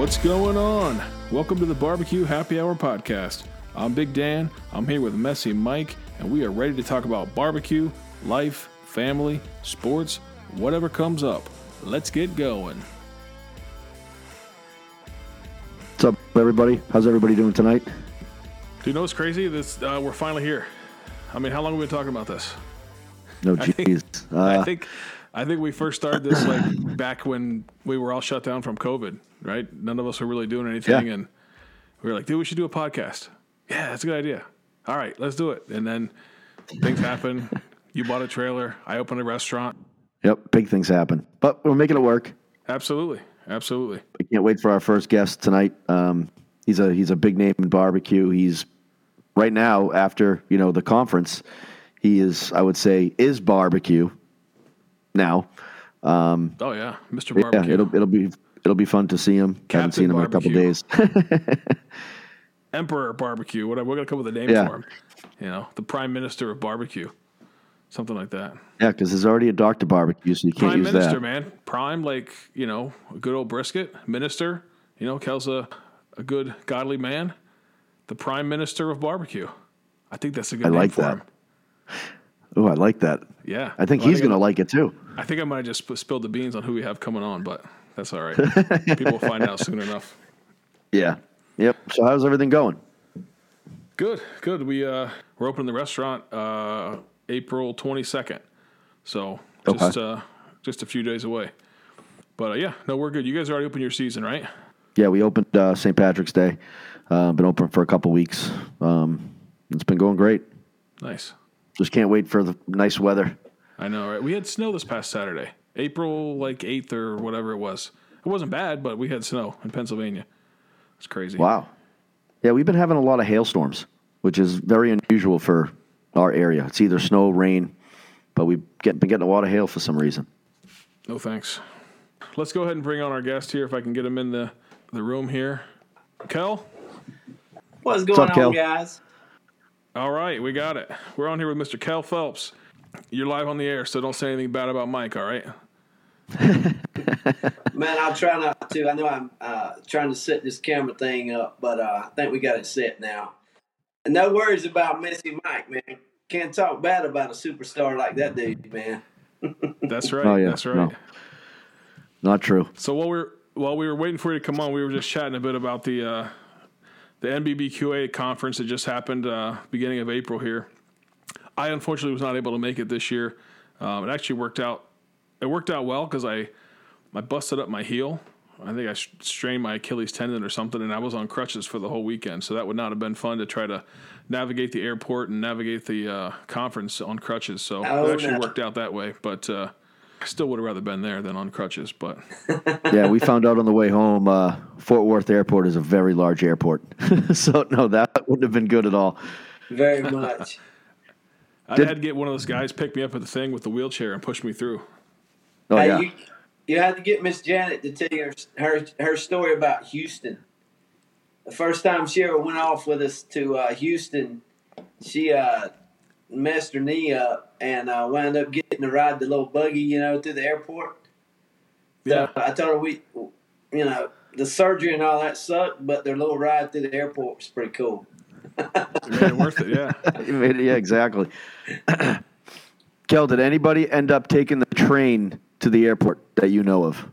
What's going on? Welcome to the Barbecue Happy Hour Podcast. I'm Big Dan. I'm here with Messy Mike, and we are ready to talk about barbecue, life, family, sports, whatever comes up. Let's get going. What's up, everybody? How's everybody doing tonight? Do you know what's crazy? This uh, we're finally here. I mean, how long have we been talking about this? No, I jeez. I Uh, think I think we first started this like back when we were all shut down from COVID, right? None of us were really doing anything, Yeah. and we were like, "Dude, we should do a podcast." Yeah, that's a good idea. All right, let's do it. And then things happen. You bought a trailer. I opened a restaurant. yep, big things happen, but we're making it work. Absolutely, absolutely. I can't wait for our first guest tonight. Um, he's a he's a big name in barbecue. He's right now after you know the conference. He is, I would say, is barbecue now. Um, Oh yeah, Mr. Barbecue. yeah, it'll it'll be it'll be fun to see him. Haven't seen him in a couple Barbecue. days. Emperor Barbecue. Whatever. We're gonna come up with a name Yeah. for him. You know, the Prime Minister of Barbecue, something like that. yeah, because there's already a Doctor Barbecue, so you can't Prime use Minister, that. man. Prime, like, you know, a good old brisket. Minister, you know, Kell's a, a good, godly man. The Prime Minister of Barbecue. I think that's a good I name like for that. him. Oh, I like that. Yeah. I think Well, he's I gonna like it too. I think I might have just sp- spilled the beans on who we have coming on, but that's all right. People will find out soon enough. Yeah. Yep. So how's everything going? Good, good. We uh we're opening the restaurant uh April twenty second. So just Okay. uh just a few days away. But uh, yeah, no, we're good. You guys already opened your season, right? Yeah, we opened uh, St. Patrick's Day. Uh, been open for a couple weeks. Um, it's been going great. Nice. Just can't wait for the nice weather. I know, right? We had snow this past Saturday, April like 8th or whatever it was. It wasn't bad, but we had snow in Pennsylvania. It's crazy. Wow. Yeah, we've been having a lot of hailstorms, which is very unusual for our area. It's either snow, rain, but we've get, been getting a lot of hail for some reason. No thanks. Let's go ahead and bring on our guest here if I can get him in the, the room here. Kell? What's going up, Kell? on, guys? All right, we got it. We're on here with Mr. Kell Phelps. You're live on the air, so don't say anything bad about Mike, all right? Man, I'm trying not to. I know I'm uh, trying to set this camera thing up, but uh, I think we got it set now. And no worries about Messy Mike, man. Can't talk bad about a superstar like that dude, man. That's right. Oh, yeah, That's right. no. Not true. So while we were while we were waiting for you to come on, we were just chatting a bit about the uh, the NBBQA conference that just happened uh, beginning of April here. I unfortunately was not able to make it this year. Um, it actually worked out. It worked out well because I I busted up my heel. I think I strained my Achilles tendon or something, and I was on crutches for the whole weekend. So that would not have been fun to try to navigate the airport and navigate the uh, conference on crutches. So Oh, it actually no. worked out that way. But uh, I still would have rather been there than on crutches. But Yeah, we found out on the way home uh, Fort Worth Airport is a very large airport. so, no, that wouldn't have been good at all. Very much. I Did- had to get one of those guys pick me up at the thing with the wheelchair and push me through. Oh, hey, yeah. you, you had to get Miss Janet to tell you her, her her story about Houston. The first time she ever went off with us to uh, Houston, she uh, messed her knee up and uh, wound up getting to ride the little buggy, you know, through the airport. Yeah, So I told her we, you know, the surgery and all that sucked, but their little ride through the airport was pretty cool. It made it worth it. Yeah. You made it- yeah, exactly. Kell, did anybody end up taking the train to the airport that you know of?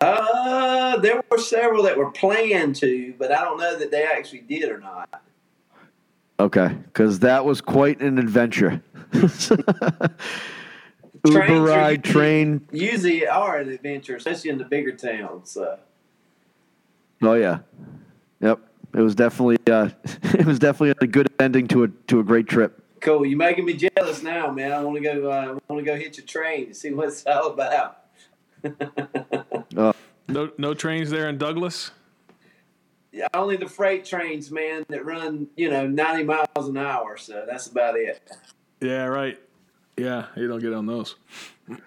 Uh, there were several that were planned to, but I don't know that they actually did or not. Okay, because that was quite an adventure. Uber Trains ride, train. Usually are an adventure, especially in the bigger towns. So. Oh yeah, yep. It was definitely uh, it was definitely a good ending to a to a great trip. Cool. You're making me jealous now, man. I want to go. Uh, I want to go hit your train and see what it's all about. Uh, No, no trains there in Douglas. Yeah, only the freight trains, man, that run you know 90 miles an hour. So that's about it. Yeah, right. Yeah, you don't get on those.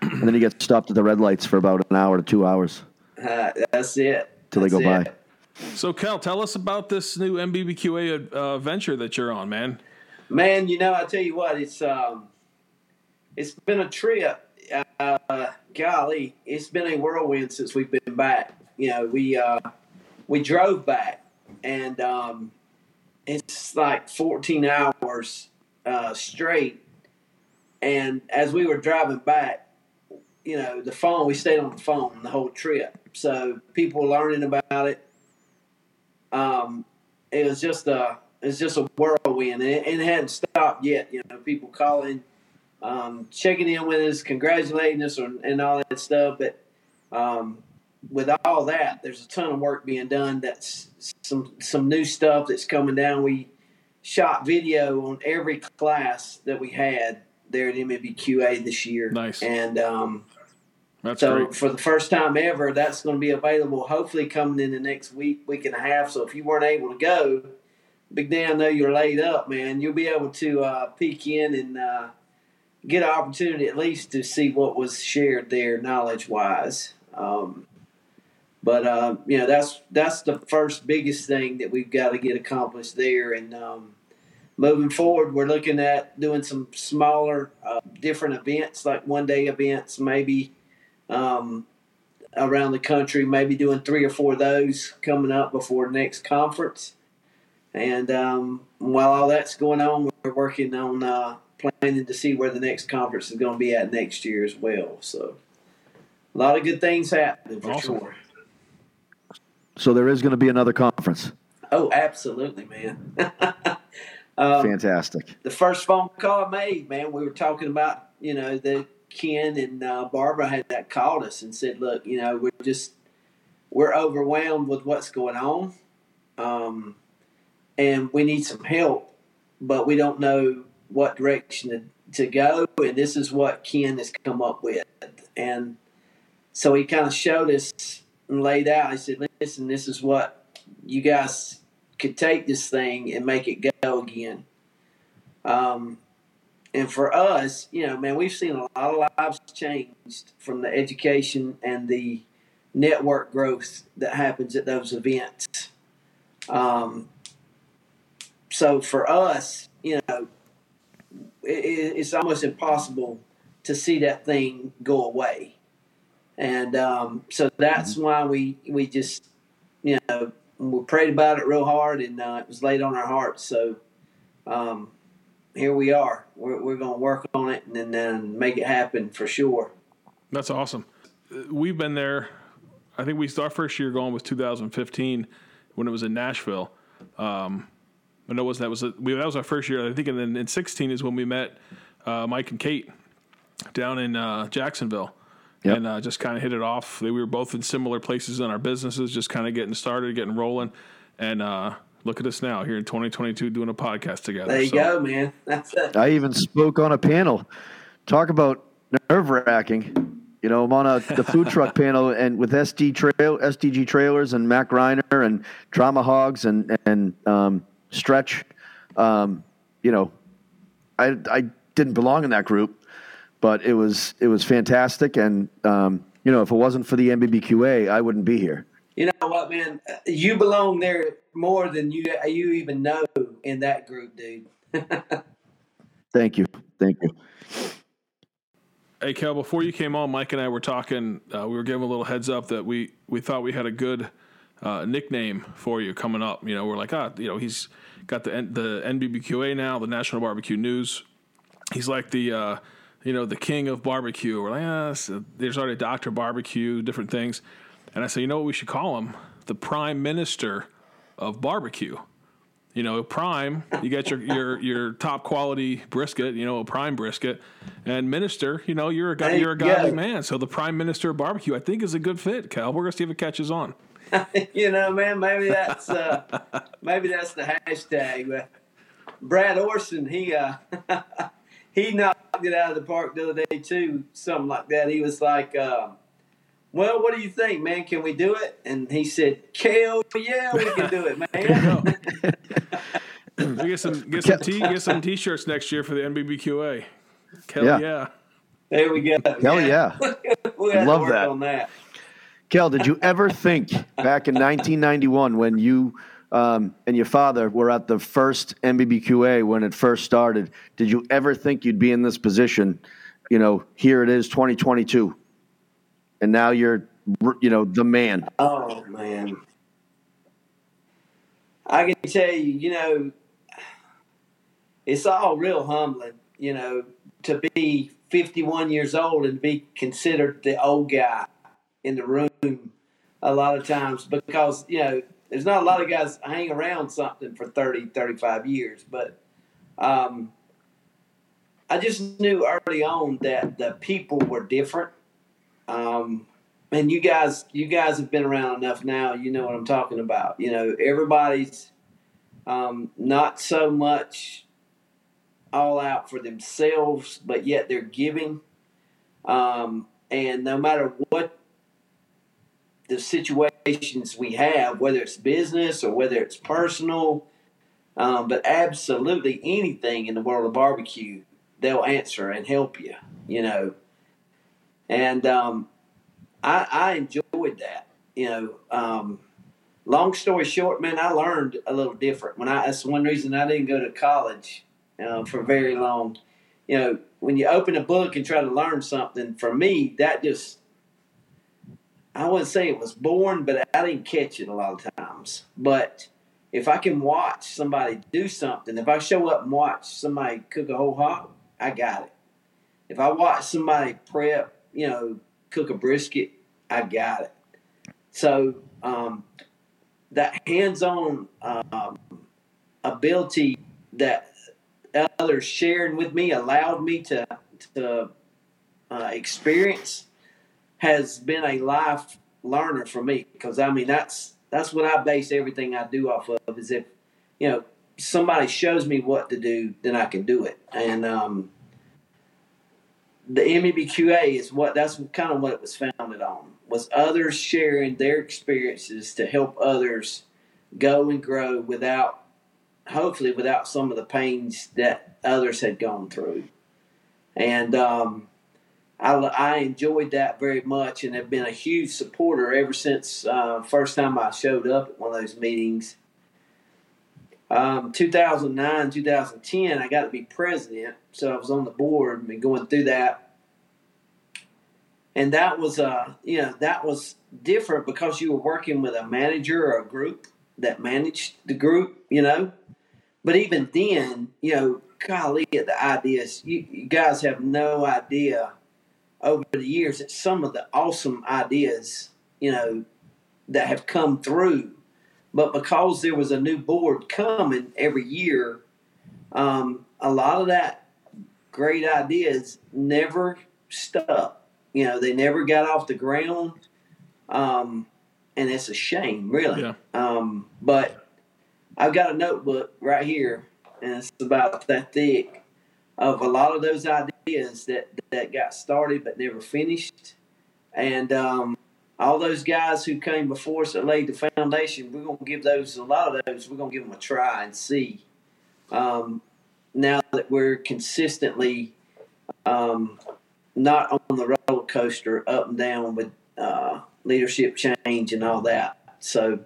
and then you get stopped at the red lights for about an hour to two hours Uh, that's it. till they go That's by. it. So, Kell, tell us about this new NBBQA uh, venture that you're on, man. Man, you know, I tell you what, it's um, it's been a trip. Uh, golly, it's been a whirlwind since we've been back. You know, we uh, we drove back, and um, it's like 14 hours uh, straight. And as we were driving back, you know, the phone we stayed on the phone the whole trip, so people learning about it. Um, it was just a it's just a whirlwind, and it, and it hadn't stopped yet. You know, people calling, um, checking in with us, congratulating us, or, and all that stuff. But um, with all that, there's a ton of work being done. That's some some new stuff that's coming down. We shot video on every class that we had there at MBQA this year. Nice. And um, That's so great. for the first time ever, that's going to be available. Hopefully, coming in the next week, week and a half. So if you weren't able to go, Big Dan, I know you're laid up, man. You'll be able to uh, peek in and uh, get an opportunity at least to see what was shared there, knowledge wise. Um, but uh, you know, that's that's the first biggest thing that we've got to get accomplished there. And um, moving forward, we're looking at doing some smaller, uh, different events, like one day events, maybe um, around the country. Maybe doing three or four of those coming up before next conference. And um, while all that's going on, we're working on uh, planning to see where the next conference is going to be at next year as well. So, a lot of good things happening for Awesome. sure. So there is going to be another conference. Oh, absolutely, man. um, Fantastic. the first phone call I made, man, we were talking about, you know, that Ken and uh, Barbara had that called us and said, look, you know, we're just, we're overwhelmed with what's going on. Um, and we need some help, but we don't know what direction to, to go. And this is what Ken has come up with. And so he kind of showed us and laid out. He said, listen, this is what you guys could take this thing and make it go again. Um, and for us, you know, man, we've seen a lot of lives changed from the education and the network growth that happens at those events. Um, so for us, you know, it, it's almost impossible to see that thing go away. And um, so that's why we, we just, you know, we prayed about it real hard and uh, it was laid on our hearts. So um, here we are. We're, we're going to work on it and then, then make it happen for sure. That's awesome. We've been there. I think we our first year going was 2015 when it was in Nashville. Um, I know it was that was a, we, that was our first year. I think, and then in 16 is when we met uh, Mike and Kate down in uh, Jacksonville, Yep. and uh, just kind of hit it off. We were both in similar places in our businesses, just kind of getting started, getting rolling, and uh, look at us now here in 2022 doing a podcast together. There you So, go, man. That's it. I even spoke on a panel. Talk about nerve wracking. You know, I'm on a the food truck panel and with SD trail SDG trailers and Mac Reiner and Drama Hogs and and um, Stretch. Um, you know, I I didn't belong in that group, but it was it was fantastic. And um, you know, if it wasn't for the NBBQA, I wouldn't be here. You know what, man? You belong there more than you you even know in that group, dude. Thank you, thank you. Hey, Kell, before you came on, Mike and I were talking. Uh, we were giving a little heads up that we, we thought we had a good uh, nickname for you coming up. You know, we're like, ah, you know, he's got the N- the NBBQA now, the National Barbecue News. He's like the, uh, you know, the king of barbecue. We're like, ah, so there's already Doctor Barbecue, different things. And I said, you know what we should call him? The Prime Minister of Barbecue. You know, prime, you get your, your, your top quality brisket, you know, a prime brisket. And minister, you know, you're a, guy, you're a godly go. man. So the prime minister of barbecue, I think, is a good fit, Kell. We're going to see if it catches on. you know, man, maybe that's uh, maybe that's the hashtag. But Brad Orrison, he uh, he knocked it out of the park the other day too, something like that. He was like, uh, "Well, what do you think, man? Can we do it?" And he said, "Hell yeah, we can do it, man." We get some get some t get some t-shirts next year for the NBBQA. Hell Yeah. yeah. there we go. Hell yeah. we had Love to work that. on that. Kell, did you ever think back in 1991 when you um, and your father were at the first NBBQA when it first started? Did you ever think you'd be in this position? You know, here it is, 2022, and now you're you know, the man. Oh man, I can tell you, you know, it's all real humbling, you know, to be 51 years old and be considered the old guy in the room a lot of times because, you know, there's not a lot of guys hang around something for 30, 35 years, but um, I just knew early on that the people were different. Um, and you guys, you guys have been around enough now. You know what I'm talking about. You know, everybody's um, not so much all out for themselves, but yet they're giving. Um, and no matter what the situations we have, whether it's business or whether it's personal, um, but absolutely anything in the world of barbecue, they'll answer and help you, you know. And um, I, I, enjoyed that, you know. Um, long story short, man, I learned a little different. When I that's one reason I didn't go to college uh, for very long. You know, when you open a book and try to learn something, for me, that just I wouldn't say it was born, but I didn't catch it a lot of times. But if I can watch somebody do something, if I show up and watch somebody cook a whole hog, I got it. If I watch somebody prep, you know, cook a brisket, I got it. So um, that hands-on um, ability that others sharing with me allowed me to to uh, experience has been a life learner for me because I mean that's that's what I base everything I do off of is if you know somebody shows me what to do then I can do it and um, the NBBQA is what that's kind of what it was founded on was others sharing their experiences to help others go and grow without hopefully without some of the pains that others had gone through and um, I, I enjoyed that very much and have been a huge supporter ever since uh, first time I showed up at one of those meetings. Um, 2009, 2010, I got to be president, so I was on the board and going through that. And that was, uh, you know, that was different because you were working with a manager or a group that managed the group, you know. But even then, you know, golly, the ideas, you, you guys have no idea over the years at some of the awesome ideas, you know, that have come through. But because there was a new board coming every year, um, a lot of that great ideas never stuck. You know, they never got off the ground. Um, and it's a shame, really. Yeah. Um, but I've got a notebook right here, and it's about that thick of a lot of those ideas that that got started but never finished, and um, all those guys who came before us that laid the foundation. We're gonna give those a lot of those. We're gonna give them a try and see. Um, now that we're consistently um, not on the roller coaster up and down with uh, leadership change and all that, so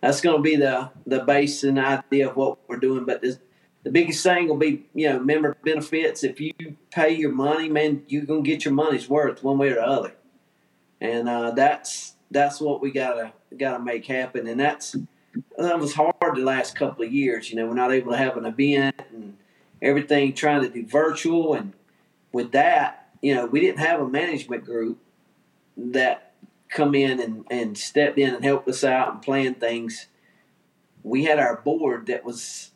that's going to be the the base and idea of what we're doing. But this, the biggest thing will be, you know, member benefits. If you pay your money, man, you're gonna get your money's worth one way or the other, and uh, that's that's what we gotta gotta make happen. And that's that was hard the last couple of years. You know, we're not able to have an event and everything, trying to do virtual, and with that, you know, we didn't have a management group that come in and, and stepped in and helped us out and plan things. We had our board that was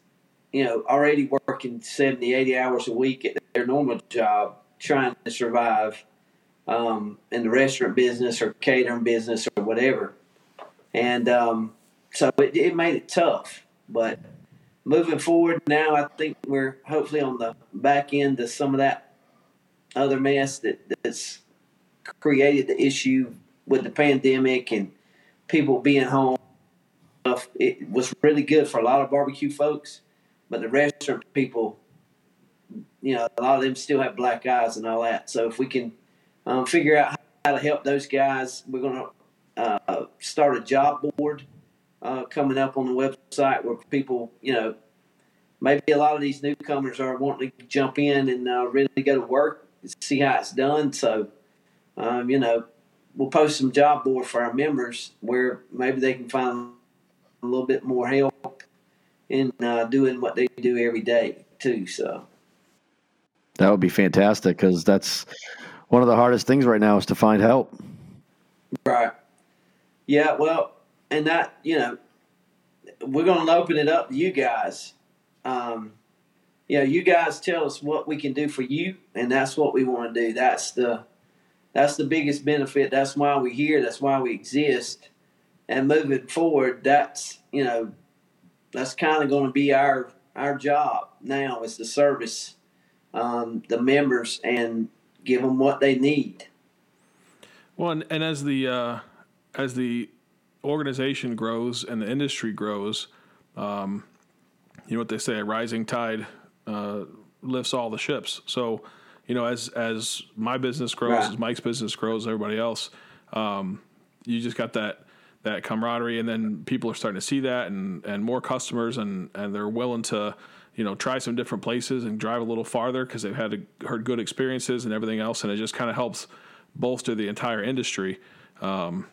you know, already working 70, 80 hours a week at their normal job, trying to survive um, in the restaurant business or catering business or whatever. And um, so it, it made it tough. But moving forward now, I think we're hopefully on the back end of some of that other mess that, that's created the issue with the pandemic and people being home. It was really good for a lot of barbecue folks but the restaurant people, you know, a lot of them still have black eyes and all that. So if we can um, figure out how to help those guys, we're going to uh, start a job board uh, coming up on the website where people, you know, maybe a lot of these newcomers are wanting to jump in and uh, really go to work, see how it's done. So, um, you know, we'll post some job board for our members where maybe they can find a little bit more help in uh, doing what they do every day too. So that would be fantastic because that's one of the hardest things right now is to find help. Right. Yeah. Well, and that you know, we're going to open it up to you guys. Um, you know, you guys tell us what we can do for you, and that's what we want to do. That's the that's the biggest benefit. That's why we're here. That's why we exist. And moving forward, that's you know, that's kind of going to be our our job now is to service um, the members and give them what they need. Well, and, and as the uh, as the organization grows and the industry grows, um, you know what they say: a rising tide uh, lifts all the ships. So, you know, as as my business grows, right. as Mike's business grows, everybody else, um, you just got that that camaraderie, and then people are starting to see that, and and more customers, and and they're willing to you know try some different places and drive a little farther because they've had a, heard good experiences and everything else, and it just kind of helps bolster the entire industry. Um,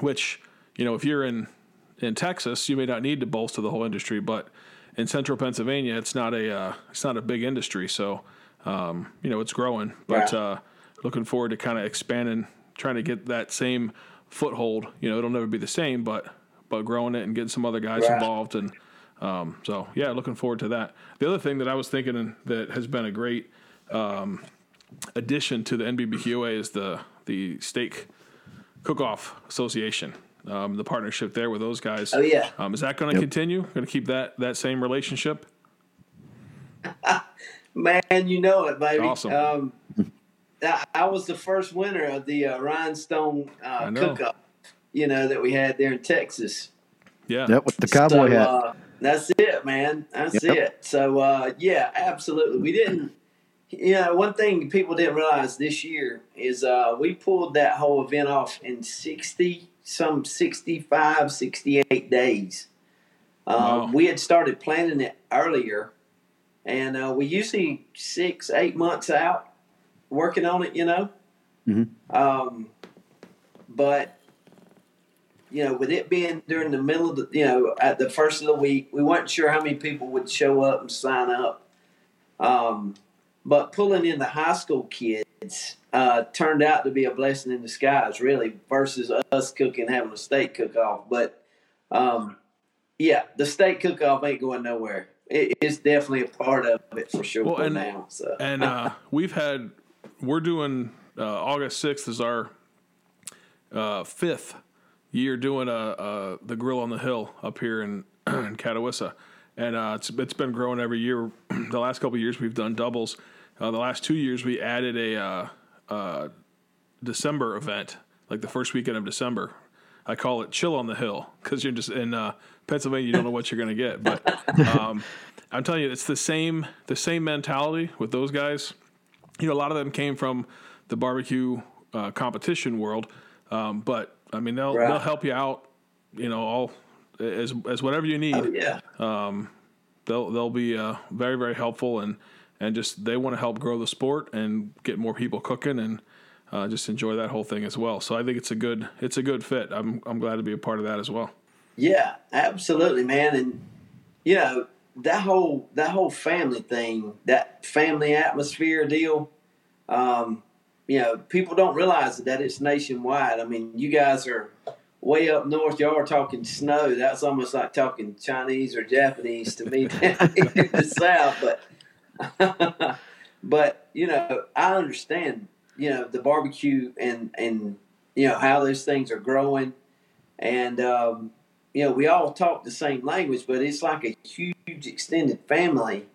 which you know, if you're in in Texas, you may not need to bolster the whole industry, but in central Pennsylvania, it's not a uh, it's not a big industry, so um, you know it's growing. But yeah. uh, looking forward to kind of expanding, trying to get that same foothold. You know, it'll never be the same, but but growing it and getting some other guys involved, and um, so yeah, looking forward to that. The other thing that I was thinking that has been a great um, addition to the NBBQA is the the steak cook-off association um, the partnership there with those guys. Oh yeah. Um, is that going to yep. continue? Going to keep that that same relationship? Man, you know it, baby. Awesome. Um, I, I, was the first winner of the uh, Rhinestone uh, cook-up, you know, that we had there in Texas. Yeah. Yep, with the cowboy so, hat. Uh, that's it, man. That's yep. it. So uh, yeah, absolutely. We didn't. You know, one thing people didn't realize this year is uh, we pulled that whole event off in sixty some 65, 68 days. Um, wow. We had started planning it earlier, and uh, we usually six, eight months out working on it, you know. Mm-hmm. Um, but you know, with it being during the middle of the, you know, at the first of the week, we weren't sure how many people would show up and sign up. Um, but pulling in the high school kids uh, turned out to be a blessing in disguise, really, versus us cooking having a steak cook off. But um, yeah, the steak cook off ain't going nowhere. It, it's definitely a part of it for sure well, and, now. So. and uh, we've had we're doing uh, August sixth is our uh, fifth year doing a, uh, uh, the grill on the hill up here in in Catawissa, and it's it's been growing every year. the last couple years we've done doubles. the last two years we added a uh, December event, like the first weekend of December. I call it chill on the hill because you're just in uh, Pennsylvania. You don't know what you're going to get, but um, I'm telling you, it's the same the same mentality with those guys. You know, a lot of them came from the barbecue uh, competition world, um, but I mean, they'll right. they'll help you out. You know, all as as whatever you need. Oh, yeah. Um, they'll they'll be uh, very very helpful and and just they want to help grow the sport and get more people cooking and uh, just enjoy that whole thing as well. So I think it's a good it's a good fit. I'm I'm glad to be a part of that as well. Yeah, absolutely, man. And you know that whole that whole family thing, that family atmosphere deal. Um, you know, people don't realize that it's nationwide. I mean, you guys are way up north. Y'all are talking snow. That's almost like talking Chinese or Japanese to me down in the south. But but you know, I understand you know the barbecue and and you know how those things are growing, and um, you know we all talk the same language, but it's like a huge extended family,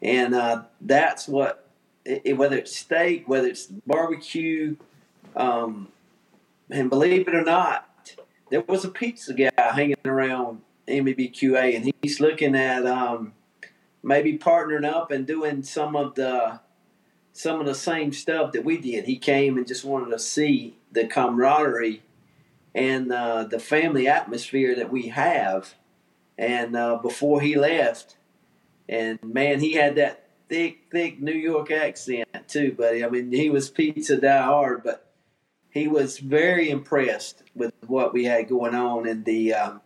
and uh, that's what it, whether it's steak, whether it's barbecue, um, and believe it or not, there was a pizza guy hanging around NBBQA, and he's looking at. Um, maybe partnering up and doing some of the some of the same stuff that we did. He came and just wanted to see the camaraderie and uh, the family atmosphere that we have. And uh, before he left, and man, he had that thick, thick New York accent too, buddy. I mean, he was pizza die hard, but he was very impressed with what we had going on in the um,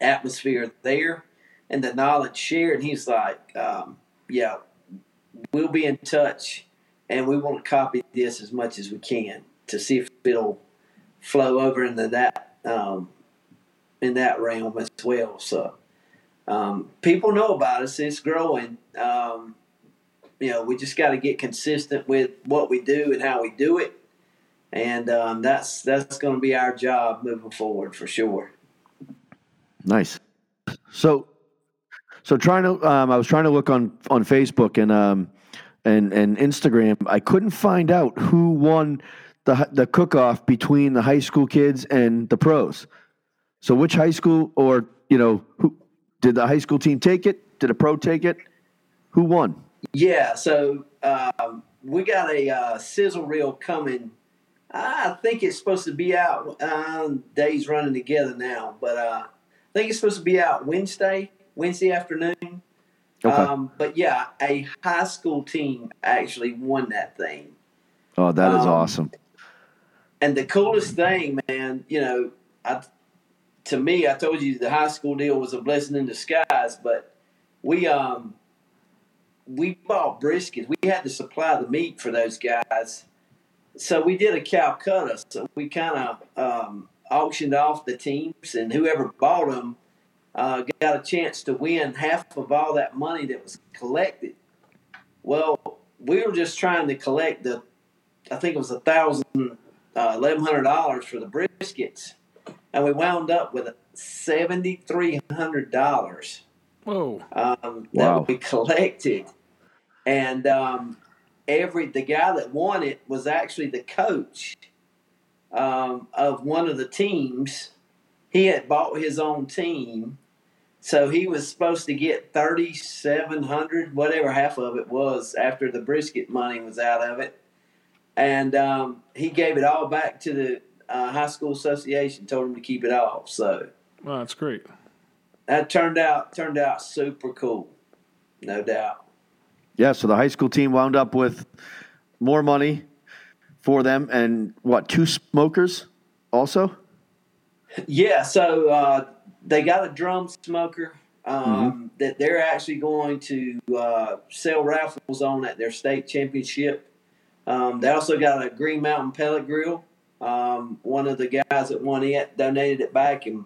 atmosphere there and the knowledge shared. And he's like, um, "Yeah, we'll be in touch, and we want to copy this as much as we can to see if it'll flow over into that um, in that realm as well." So um, people know about us; it's growing. Um, you know, we just got to get consistent with what we do and how we do it, and um, that's that's going to be our job moving forward for sure. Nice. So, so trying to, um, I was trying to look on on Facebook and um, and and Instagram. I couldn't find out who won the the cook off between the high school kids and the pros. So, which high school, or you know, who did the high school team take it? Did a pro take it? Who won? Yeah, so um, we got a uh, sizzle reel coming. I think it's supposed to be out. Um, days running together now, but uh, I think it's supposed to be out Wednesday, Wednesday afternoon. Okay. Um, but yeah, a high school team actually won that thing. oh, that is um, awesome. And the coolest thing, man, you know, I, to me, I told you the high school deal was a blessing in disguise, but we um we bought briskets. We had to supply the meat for those guys, so we did a Calcutta. So we kind of um, auctioned off the teams, and whoever bought them uh, got a chance to win half of all that money that was collected. Well, we were just trying to collect the, I think it was a thousand, uh, eleven hundred dollars for the briskets, and we wound up with seventy three hundred dollars Whoa. um, Wow. we collected, and um, every the guy that won it was actually the coach um, of one of the teams. He had bought his own team, so he was supposed to get thirty seven hundred, whatever half of it was, after the brisket money was out of it, and um, he gave it all back to the uh, high school association. Told him to keep it off. So Wow, that's great. that turned out turned out super cool, no doubt. Yeah. So the high school team wound up with more money for them, and what? Two smokers, also. Yeah, so uh, they got a drum smoker um, that they're actually going to uh, sell raffles on at their state championship. Um, they also got a Green Mountain pellet grill. Um, one of the guys that won it donated it back, and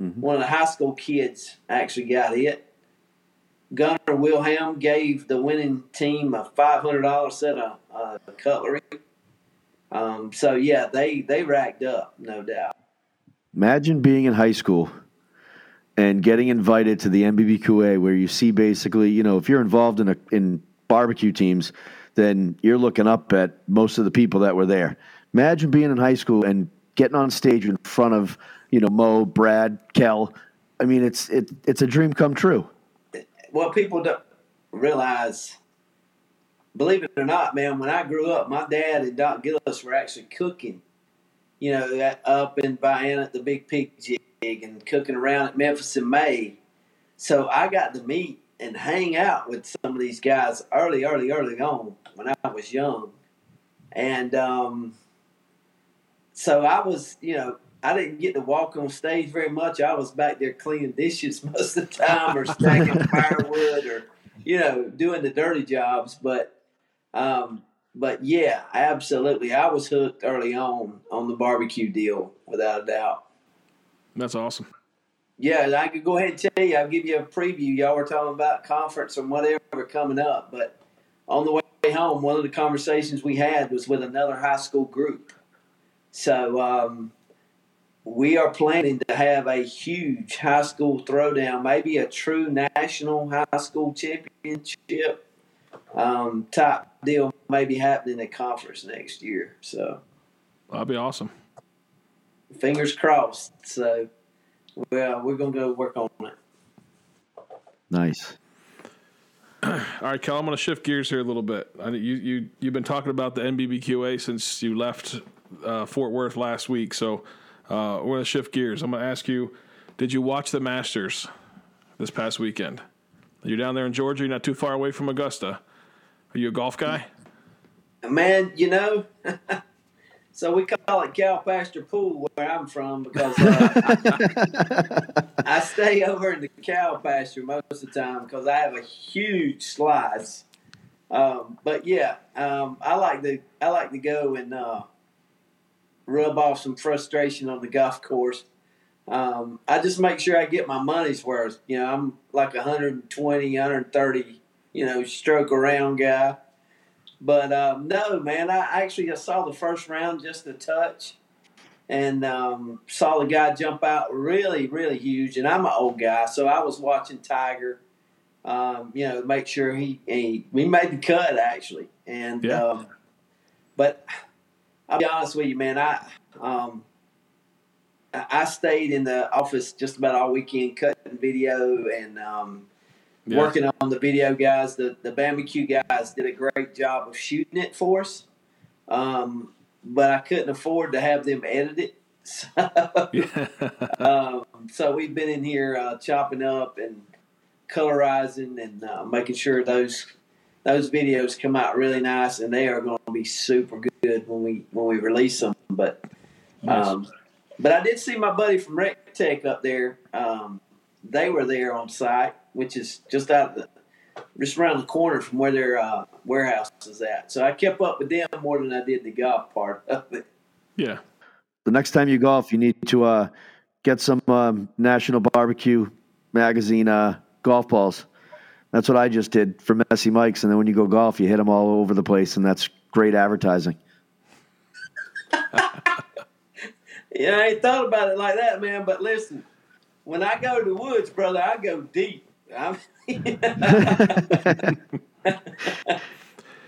Mhm. one of the high school kids actually got it. Gunter Wilhelm gave the winning team a five hundred dollar set of uh, cutlery. Um, so yeah, they they racked up, no doubt. Imagine being in high school and getting invited to the NBBQA, where you see basically, you know, if you're involved in a in barbecue teams, then you're looking up at most of the people that were there. Imagine being in high school and getting on stage in front of, you know, Mo, Brad, Kell. I mean, it's it, it's a dream come true. Well, people don't realize, believe it or not, man, when I grew up, my dad and Doc Gillis were actually cooking, you know, up in Vienna at the Big Pig Jig and cooking around at Memphis in May. So I got to meet and hang out with some of these guys early, early, early on when I was young. And um, so I was, you know, I didn't get to walk on stage very much. I was back there cleaning dishes most of the time, or stacking firewood, or you know, doing the dirty jobs. But, um, but yeah, absolutely, I was hooked early on on the barbecue deal, without a doubt. That's awesome. Yeah, and I could go ahead and tell you. I'll give you a preview. Y'all were talking about conference and whatever coming up, but on the way home, one of the conversations we had was with another high school group. So um, we are planning to have a huge high school throwdown, maybe a true national high school championship um, type deal, maybe happening at conference next year. So That'd be awesome. fingers crossed. So well, we're gonna go work on it. Nice. All right, Kell, I'm going to shift gears here a little bit. I, you, you, you've been talking about the NBBQA since you left uh, Fort Worth last week. So uh, we're going to shift gears. I'm going to ask you Did you watch the Masters this past weekend? You're down there in Georgia. You're not too far away from Augusta. Are you a golf guy? Man, you know, so we call it cow pasture pool where I'm from because uh, I stay over in the cow pasture most of the time because I have a huge slice. Um, but yeah, um, I like to I like to go and uh, rub off some frustration on the golf course. Um, I just make sure I get my money's worth. You know, I'm like 120, 130, you know, stroke around guy. But um, no, man, I actually just saw the first round just a touch and um, saw the guy jump out really, really huge. And I'm an old guy, so I was watching Tiger, um, you know, make sure he, he, he made the cut actually. And, Yeah. um, but I'll be honest with you, man, I, um, I stayed in the office just about all weekend cutting video and um, Yeah. working on the video guys. The the barbecue guys did a great job of shooting it for us, um, but I couldn't afford to have them edit it. So, Yeah. um, so we've been in here uh, chopping up and colorizing and uh, making sure those those videos come out really nice, and they are going be super good when we when we release them. But Nice. um, but I did see my buddy from Rec Tech up there. Um, they were there on site, which is just out the just around the corner from where their uh, warehouse is at. So I kept up with them more than I did the golf part of it. yeah. the next time you golf, you need to uh, get some um, National Barbecue Magazine uh, golf balls. That's what I just did for Messy Mike's, and then when you go golf, you hit them all over the place, and that's great advertising. Yeah, I ain't thought about it like that, man. But listen, when I go to the woods, brother, I go deep. I'm,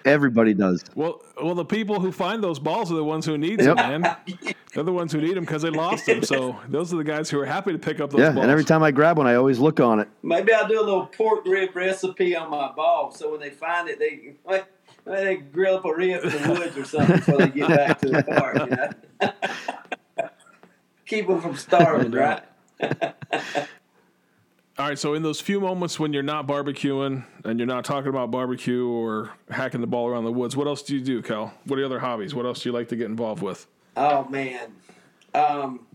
Everybody does. Well, well, the people who find those balls are the ones who need Yep. them, man. They're the ones who need them because they lost them. So those are the guys who are happy to pick up those Yeah, balls. and every time I grab one, I always look on it. Maybe I'll do a little pork rib recipe on my ball, so when they find it, they they grill up a rib in the woods or something before they get back to the car. You know? Keep them from starving, right? All right, so in those few moments when you're not barbecuing and you're not talking about barbecue or hacking the ball around the woods, what else do you do, Kell? What are your other hobbies? What else do you like to get involved with? Oh man, um,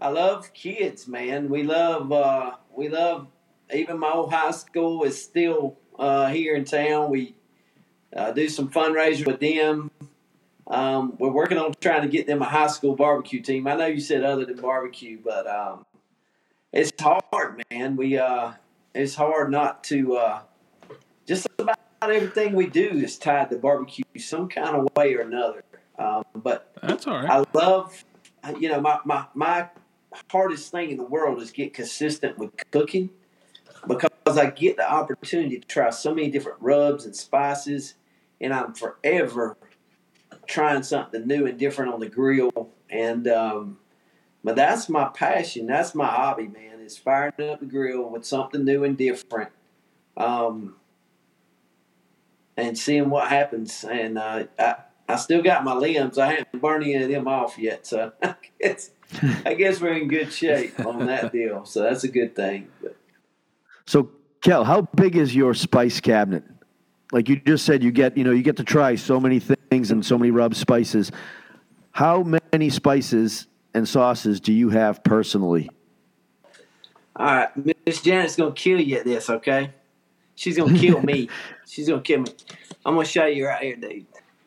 I love kids, man. We love uh, we love. Even my old high school is still uh, here in town. We uh, do some fundraisers with them. Um, we're working on trying to get them a high school barbecue team. I know you said other than barbecue, but um, it's hard, man. We uh, it's hard not to. Uh, just about everything we do is tied to barbecue some kind of way or another. Um, but That's all right. I love, you know, my, my, my hardest thing in the world is get consistent with cooking because I get the opportunity to try so many different rubs and spices, and I'm forever trying something new and different on the grill. And, um, but that's my passion. That's my hobby, man, is firing up the grill with something new and different. Um, and seeing what happens. And uh, I, I still got my limbs. I haven't burned any of them off yet, so I guess, I guess we're in good shape on that deal. So that's a good thing. But So, Kell, how big is your spice cabinet? Like you just said, you get you know you get to try so many things and so many rub spices. How many spices and sauces do you have personally? all right, Miss Janet's gonna kill you at this. Okay, she's gonna kill me. she's gonna kill me. I'm gonna show you right here, dude.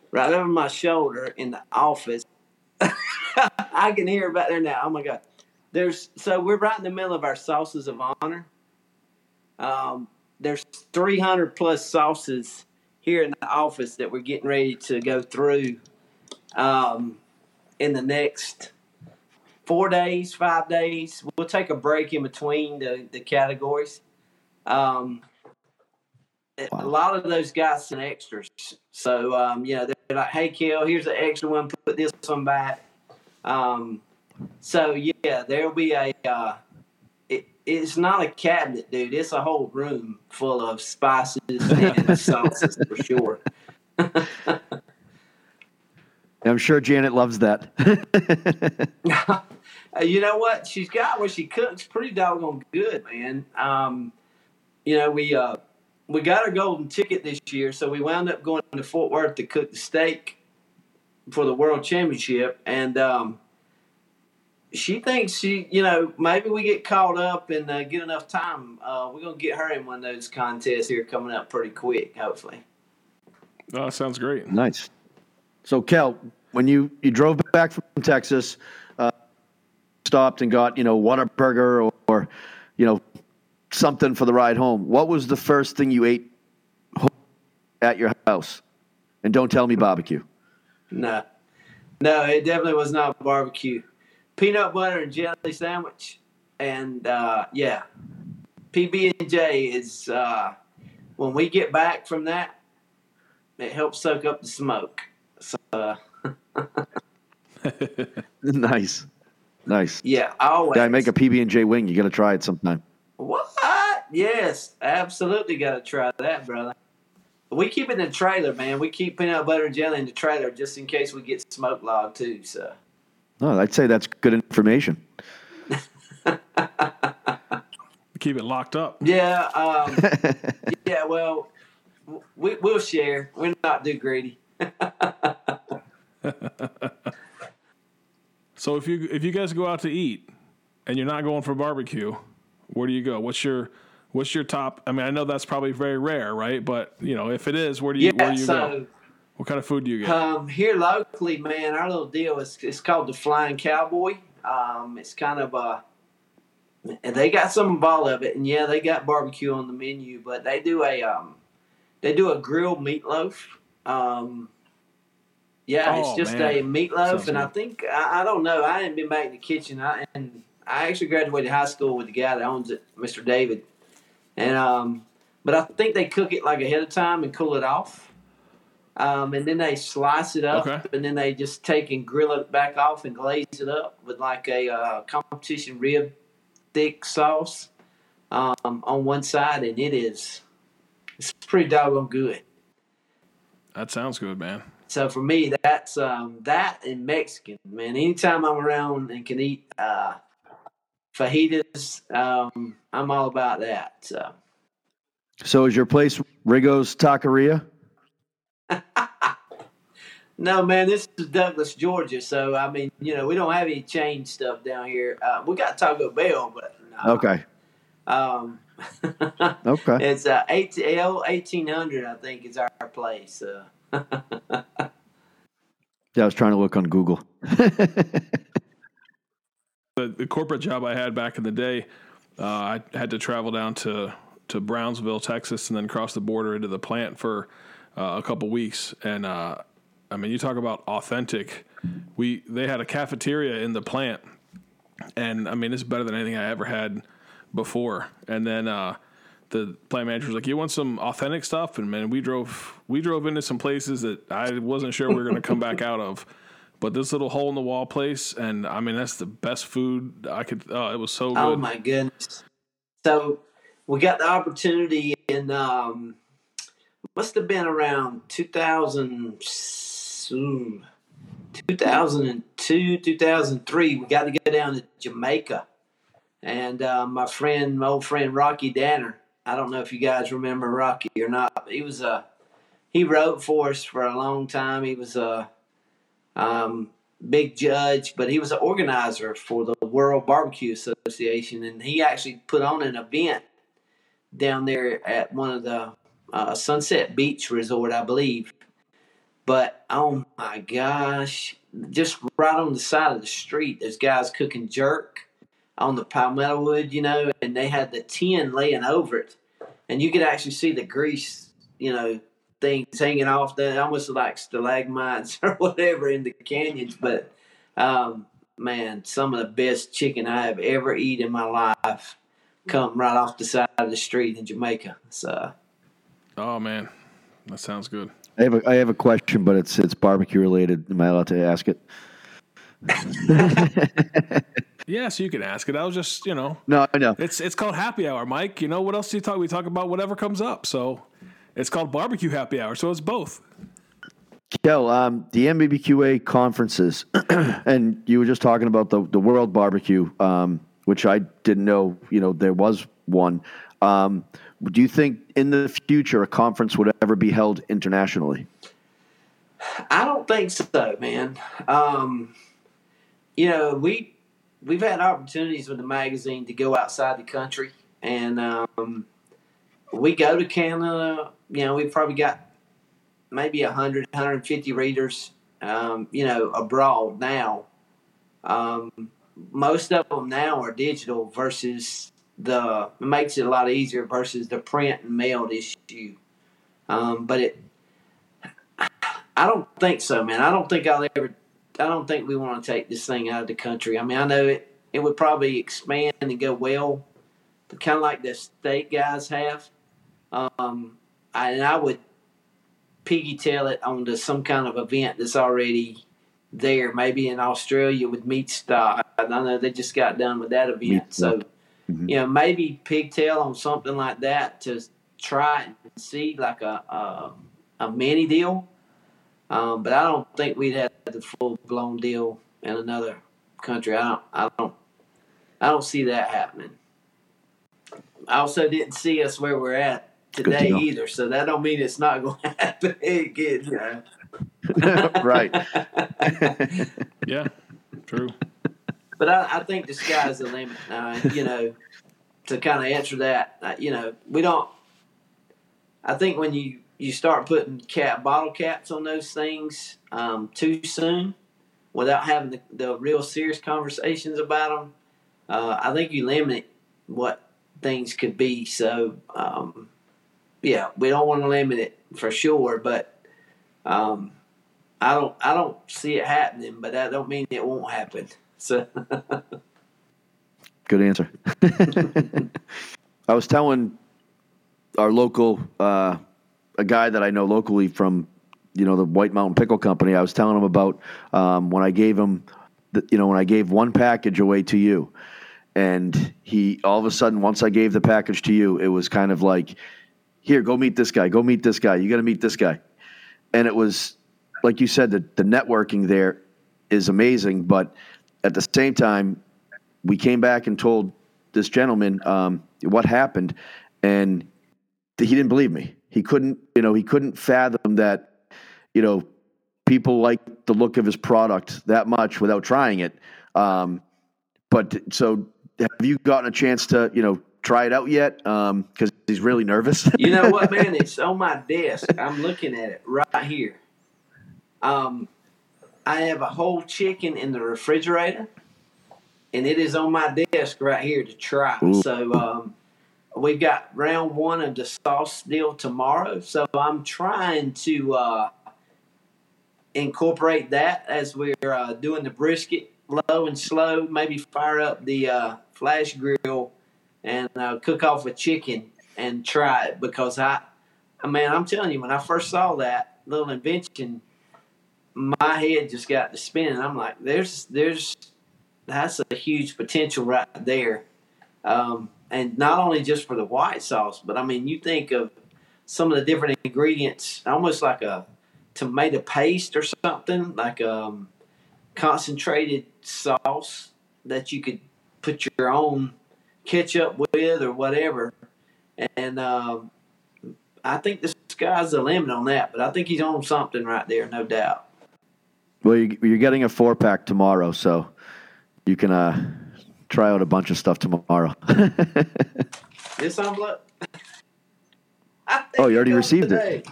Right over my shoulder in the office. I can hear back there now. Oh my god. There's so we're right in the middle of our sauces of honor. Um, there's 300 plus sauces here in the office that we're getting ready to go through um, in the next four days, five days. We'll take a break in between the, the categories. Um, A lot of those guys send extras. So, um, you know, they're like, hey, Kell, here's an extra one, put this one back. Um, so, yeah, there'll be a. Uh, it's not a cabinet, dude. It's a whole room full of spices and sauces for sure. I'm sure Janet loves that. You know what? She's got what she cooks pretty doggone good, man. Um, you know, we uh, we got our golden ticket this year, so we wound up going to Fort Worth to cook the steak. for the world championship, and um, she thinks she, you know, maybe we get caught up and uh, get enough time. Uh, we're gonna get her in one of those contests here coming up pretty quick, hopefully. Oh, sounds great. Nice. So, Kell, when you, you drove back from Texas, uh, stopped and got, you know, Whataburger or, or, you know, something for the ride home, what was the first thing you ate at your house? And don't tell me barbecue. No, no, it definitely was not barbecue. Peanut butter and jelly sandwich, and uh, yeah, PB and J is uh, when we get back from that, it helps soak up the smoke. So uh, nice, nice. yeah, always. Yeah, I make a PB and J wing. You got to try it sometime. What? Yes, absolutely got to try that, brother. We keep it in the trailer, man. We keep peanut butter and jelly in the trailer just in case we get smoke logged too. So No, I'd say that's good information. Keep it locked up. yeah, um, yeah. Well, we, we'll share. We're not too greedy. So if you if you guys go out to eat and you're not going for barbecue, where do you go? What's your what's your top? I mean, I know that's probably very rare, right? But you know, if it is, where do you where do you So go? What kind of food do you get? um, here locally, man, our little deal is it's called the Flying Cowboy. Um, it's kind of a and they got some of all of it, and yeah, they got barbecue on the menu, but they do a um, they do a grilled meatloaf. Um, yeah, Oh, it's just man. a meatloaf, Sounds and I think I, I don't know. I ain't been back in the kitchen. I and I actually graduated high school with the guy that owns it, Mr. David, and um, but I think they cook it like ahead of time and cool it off. Um, and then they slice it up, Okay. and then they just take and grill it back off and glaze it up with like a uh, competition rib thick sauce um, on one side, and it is it's pretty doggone good. That sounds good, man. So for me, that's um, that and Mexican man. Anytime I'm around and can eat uh, fajitas, um, I'm all about that. So So is your place Rigo's Taqueria? no, man, this is Douglas, Georgia. So I mean, you know, we don't have any chain stuff down here. Uh, we got Taco Bell, but no. Okay. Um, Okay. it's uh, ATL eighteen hundred, I think, is our place. Uh, Yeah, I was trying to look on Google. The, the corporate job I had back in the day, uh, I had to travel down to to Brownsville, Texas, and then cross the border into the plant for uh, a couple weeks. And uh, I mean, you talk about authentic. We they had a cafeteria in the plant, and I mean, it's better than anything I ever had before. And then uh, the plant manager was like, "You want some authentic stuff?" And man, we drove we drove into some places that I wasn't sure we were going to come back out of. But this little hole in the wall place, and I mean, that's the best food I could. Oh, it was so good. Oh my goodness! So we got the opportunity in um, must have been around 2000, ooh, 2002, 2003. We got to go down to Jamaica, and uh, my friend, my old friend Rocky Danner. I don't know if you guys remember Rocky or not. He was a he wrote for us for a long time. He was a um, big judge, but he was an organizer for the World Barbecue Association, and he actually put on an event down there at one of the uh, Sunset Beach Resort, I believe. But oh my gosh, just right on the side of the street, there's guys cooking jerk on the palmetto wood, you know, and they had the tin laying over it, and you could actually see the grease, you know, things hanging off there, almost like stalagmites or whatever in the canyons. But um, man, some of the best chicken I have ever eaten in my life come right off the side of the street in Jamaica. So Oh man, that sounds good. I have a, I have a question, but it's it's barbecue related. Am I allowed to ask it? Yeah, so you can ask it. I was just, you know, No, I know. it's it's called happy hour, Mike. You know what else do you talk? We talk about whatever comes up. So it's called barbecue happy hour. So it's both. Kell, um, the NBBQA conferences, and you were just talking about the, the World Barbecue, um, which I didn't know, you know, there was one. Um, do you think in the future a conference would ever be held internationally? I don't think so, man. Um, you know, we we've had opportunities with the magazine to go outside the country, and um, we go to Canada. You know, we've probably got maybe 100, 150 readers. Um, you know, abroad now. Um, most of them now are digital versus the it makes it a lot easier versus the print and mailed issue. Um, but it, I don't think so, man. I don't think I'll ever. I don't think we want to take this thing out of the country. I mean, I know it. It would probably expand and go well, but kind of like the state guys have. Um, I, and I would piggytail it onto some kind of event that's already there. Maybe in Australia with Meatstock. I know they just got done with that event, so stock. Mhm. you know maybe pigtail on something like that to try and see like a a, a mini deal. Um, but I don't think we'd have the full blown deal in another country. I don't. I don't. I don't see that happening. I also didn't see us where we're at today either, so that don't mean it's not going to happen again. You know? right. Yeah, true. But I, I think the sky's the limit. Uh, you know, to kind of answer that, uh, you know, we don't. I think when you you start putting cap bottle caps on those things um, too soon, without having the, the real serious conversations about them, uh, I think you limit what things could be. So, um, yeah, we don't want to limit it for sure, but. Um, I don't I don't see it happening, but that don't mean it won't happen. So Good answer. I was telling our local, uh, a guy that I know locally from, you know, the White Mountain Pickle Company. I was telling him about um, when I gave him, the, you know, when I gave one package away to you, and he all of a sudden, once I gave the package to you, it was kind of like, here, go meet this guy, go meet this guy. You got to meet this guy, and it was like you said, the the networking there is amazing, but at the same time, we came back and told this gentleman um, what happened, and he didn't believe me. He couldn't, you know, he couldn't fathom that, you know, people like the look of his product that much without trying it. Um, but so, have you gotten a chance to, you know, try it out yet? Because he's really nervous. you know what, man? It's on my desk. I'm looking at it right here. Um, I have a whole chicken in the refrigerator, and it is on my desk right here to try. Ooh. So um, we've got round one of the sauce deal tomorrow. So I'm trying to uh, incorporate that as we're uh, doing the brisket low and slow. Maybe fire up the uh, flash grill and uh, cook off a chicken and try it because I, I mean, I'm telling you, when I first saw that little invention, my head just got to spinning. I'm like, there's, there's, that's a huge potential right there. Um, and not only just for the white sauce, but I mean, you think of some of the different ingredients, almost like a tomato paste or something, like um, concentrated sauce that you could put your own ketchup with or whatever. And um, I think the sky's the limit on that, but I think he's on something right there, no doubt. Well, you, you're getting a four pack tomorrow, so you can uh, try out a bunch of stuff tomorrow. This think Oh, you already received it.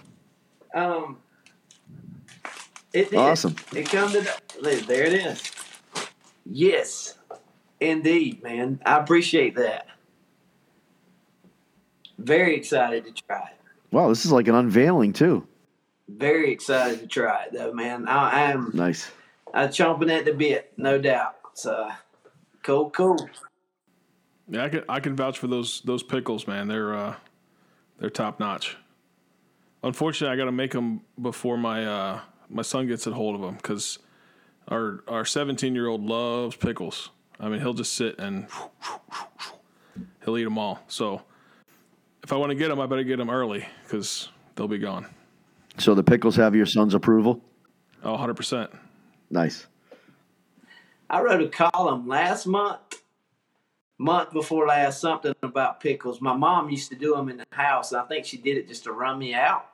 Um, it did. Awesome. It come today. There there it is. Yes, indeed, man. I appreciate that. Very excited to try it. wow, this is like an unveiling too. Very excited to try it, though, man. I, I am. Nice. I'm chomping at the bit, no doubt. So, cool, cool. Yeah, I can I can vouch for those those pickles, man. They're uh, they're top notch. Unfortunately, I got to make them before my uh, my son gets a hold of them because our our 17 year old loves pickles. I mean, he'll just sit and he'll eat them all. So if I want to get them, I better get them early because they'll be gone. So the pickles have your son's approval. Oh, 100 percent. Nice. I wrote a column last month, month before last, something about pickles. My mom used to do them in the house. and I think she did it just to run me out.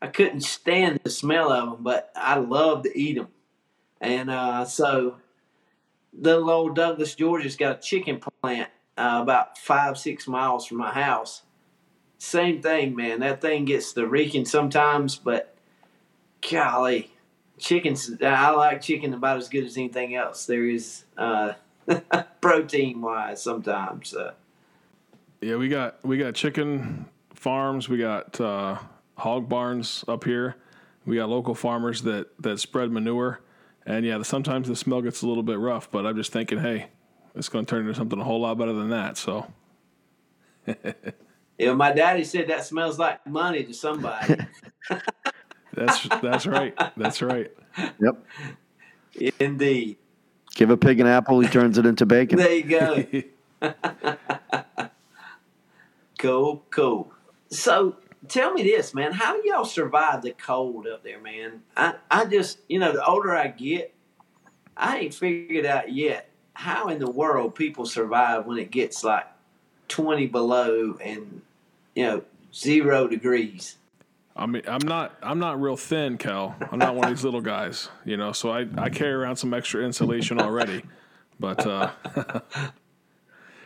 I couldn't stand the smell of them, but I love to eat them. And uh, so, little old Douglas, Georgia's got a chicken plant uh, about five, six miles from my house. Same thing, man. That thing gets the reeking sometimes, but golly, chickens. I like chicken about as good as anything else there is, uh, protein wise. Sometimes. Yeah, we got we got chicken farms, we got uh, hog barns up here. We got local farmers that that spread manure, and yeah, sometimes the smell gets a little bit rough. But I'm just thinking, hey, it's going to turn into something a whole lot better than that. So yeah, my daddy said that smells like money to somebody. that's that's right. That's right. Yep. Indeed. Give a pig an apple, he turns it into bacon. There you go. cool, cool. So tell me this, man. How do y'all survive the cold up there, man? I, I just, you know, the older I get, I ain't figured out yet how in the world people survive when it gets like 20 below and, you know, zero degrees. I mean, I'm not I'm not real thin, Kell. I'm not one of these little guys, you know. So I, I carry around some extra insulation already, but uh,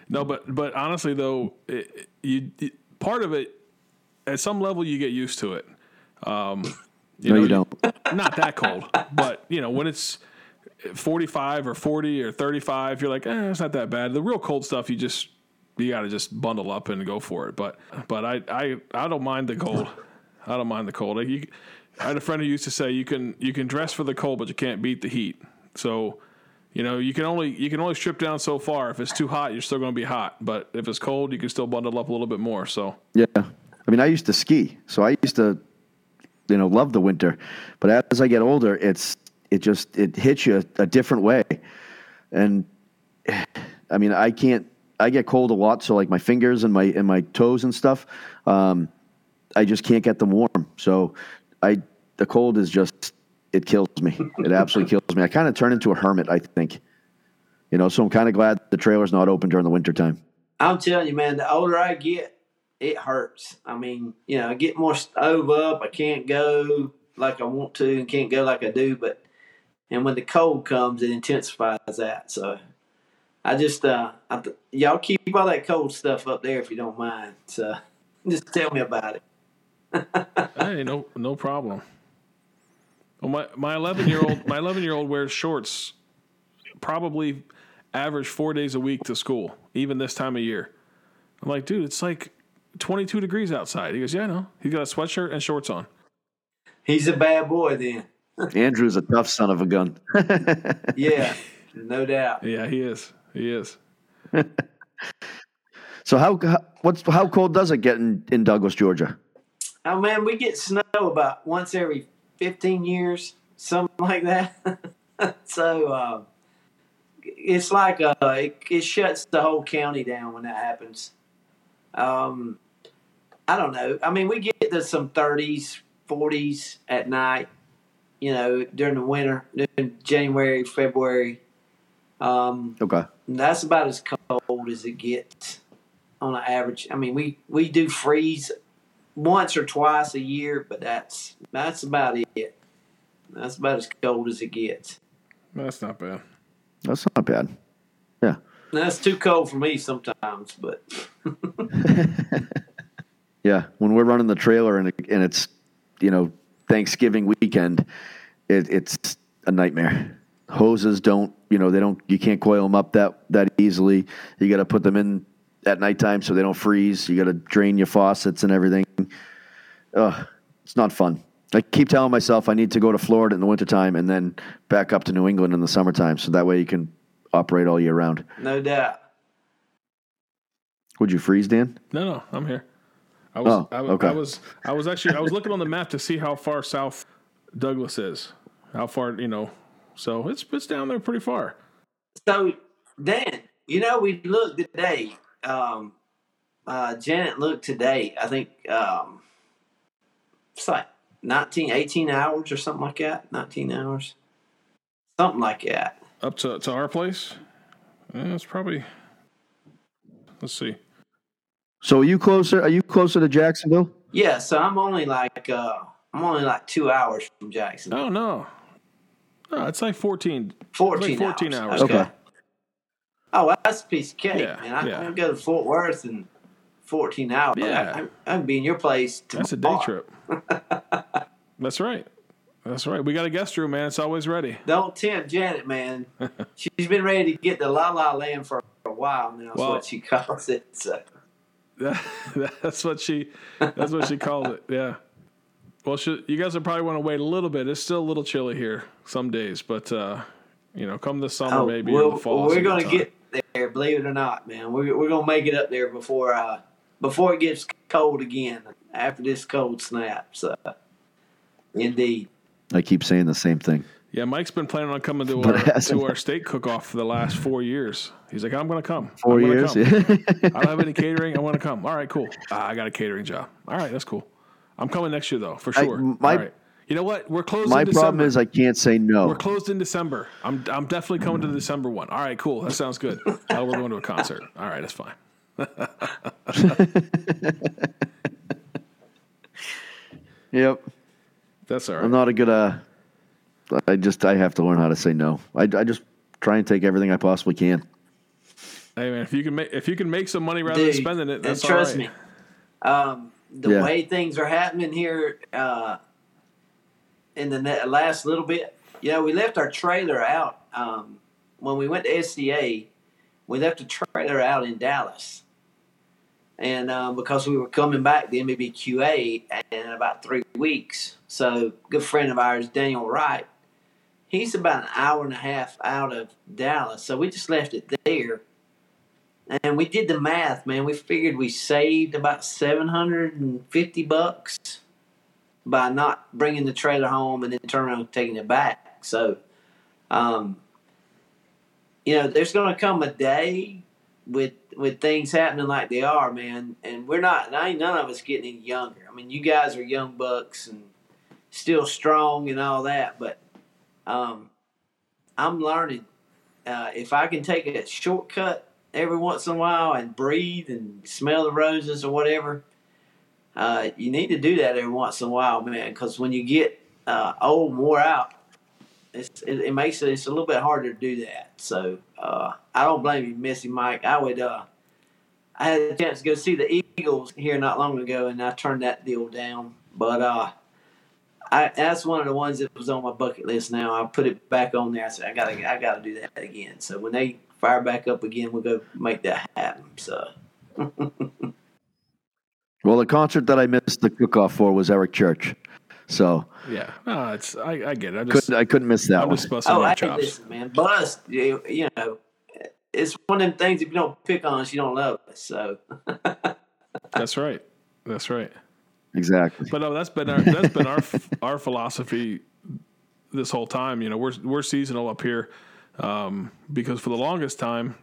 no, but but honestly though, it, you it, part of it at some level you get used to it. Um, you no, know, you don't. Not that cold, but you know when it's 45 or 40 or 35, you're like, eh, it's not that bad. The real cold stuff, you just you got to just bundle up and go for it. But but I I I don't mind the cold. I don't mind the cold. Like you, I had a friend who used to say you can you can dress for the cold, but you can't beat the heat. So, you know, you can only you can only strip down so far. If it's too hot, you're still going to be hot. But if it's cold, you can still bundle up a little bit more. So yeah, I mean, I used to ski, so I used to, you know, love the winter. But as I get older, it's it just it hits you a different way, and I mean, I can't. I get cold a lot, so like my fingers and my and my toes and stuff. Um, I just can't get them warm. So I the cold is just it kills me. It absolutely kills me. I kind of turn into a hermit, I think. You know, so I'm kind of glad the trailer's not open during the wintertime. I'm telling you, man, the older I get, it hurts. I mean, you know, I get more stove up. I can't go like I want to and can't go like I do. But, and when the cold comes, it intensifies that. So I just, uh, I th- y'all keep all that cold stuff up there if you don't mind. So just tell me about it hey, no, no problem. Well, my my eleven year old my eleven year old wears shorts, probably average four days a week to school, even this time of year. I'm like, dude, it's like 22 degrees outside. He goes, yeah, I know. He's got a sweatshirt and shorts on. He's a bad boy then. Andrew's a tough son of a gun. yeah, no doubt. Yeah, he is. He is. so how, how what's how cold does it get in, in Douglas, Georgia? Oh man, we get snow about once every fifteen years, something like that. so uh, it's like uh, it, it, shuts the whole county down when that happens. Um, I don't know. I mean, we get to some thirties, forties at night. You know, during the winter, during January, February. Um, okay. That's about as cold as it gets on an average. I mean, we we do freeze once or twice a year, but that's that's about it. That's about as cold as it gets. That's not bad. That's not bad. Yeah. That's too cold for me sometimes, but. yeah, when we're running the trailer and it, and it's you know Thanksgiving weekend, it, it's a nightmare. Hoses don't you know they don't you can't coil them up that that easily. You got to put them in at nighttime so they don't freeze. You got to drain your faucets and everything. Ugh, it's not fun. I keep telling myself I need to go to Florida in the wintertime and then back up to New England in the summertime so that way you can operate all year round. No doubt. Would you freeze, Dan? No, no, I'm here. I was, oh, I, okay. I was, I was actually, I was looking on the map to see how far south Douglas is. How far, you know, so it's it's down there pretty far. So, Dan, you know, we looked today um, uh, Janet looked today. I think um, it's like 19, 18 hours or something like that. 19 hours. Something like that. Up to, to our place? Yeah, it's probably, let's see. So are you closer? Are you closer to Jacksonville? Yeah, so I'm only like, uh, I'm only like two hours from Jackson. Oh no, no, it's like fourteen. 14, like 14 hours. hours. Okay. Oh, well, that's a piece of cake, Yeah, man. I, yeah. I go to Fort Worth in 14 hours. Yeah. I, I, I can be in your place tomorrow. That's a day trip. That's right. That's right. We got a guest room, man. It's always ready. Don't tempt Janet, man. She's been ready to get the La La Land for a while now. That's Well- what she calls it. So. that's what she. That's what she called it. Yeah. Well, she, you guys will probably want to wait a little bit. It's still a little chilly here some days, but uh, you know, come this summer Oh, maybe we'll- in the fall. we're gonna time. get there, believe it or not, man. We're, we're going to make it up there before uh, before it gets cold again after this cold snap. So, indeed. I keep saying the same thing. Yeah, Mike's been planning on coming to our it to our steak cook off for the last four years. He's like, I'm going to come. 4 I'm gonna years. come. Yeah. I don't have any catering. I want to come. All right, cool. Ah, I got a catering job. All right, that's cool. I'm coming next year though, for I- sure. my- All right. You know what? We're closed. My in December. problem is I can't say no. We're closed in December. I'm I'm definitely coming to the December one. All right, cool. That sounds good. Oh, we're going to a concert. All right, that's fine. Yep. That's all right. I'm not a good. Uh, I just I have to learn how to say no. I, I just try and take everything I possibly can. hey man, if you can make if you can make some money rather Dude, than spending it, and that's trust all right. me, um, the Yeah. way things are happening here uh, in the last little bit, you know, we left our trailer out um, when we went to SCA. We left a trailer out in Dallas, and um, because we were coming back to NBBQA in about three weeks, so good friend of ours, Daniel Wright, he's about an hour and a half out of Dallas, so we just left it there. And we did the math, man. We figured we saved about seven hundred and fifty bucks by not bringing the trailer home and then turning around and taking it back. So, um, you know, there's going to come a day with with things happening like they are, man. And we're not. And ain't none of us getting any younger. I mean, you guys are young bucks and still strong and all that, but um, I'm learning. Uh, if I can take a shortcut every once in a while and breathe and smell the roses or whatever. Uh, you need to do that every once in a while, man, because when you get uh, old wore out, it, it makes it it's a little bit harder to do that. So uh, I don't blame you, Messy Mike. I would. Uh, I had a chance to go see the Eagles here not long ago, and I turned that deal down. But uh, I, that's one of the ones that was on my bucket list. Now I put it back on there. I said I gotta I gotta do that again. So when they fire back up again, we'll go make that happen. So Well, the concert that I missed the cook off for was Eric Church, so Yeah, no, it's I, I get it. I'm just couldn't I couldn't miss that I'm one. just busting oh, my hey, chops. listen, man, bust. You, you know, it's one of them things. If you don't pick on us, you don't love us. So That's right. That's right. Exactly. But no, that's been our that's been our our philosophy this whole time. You know, we're we're seasonal up here um, because for the longest time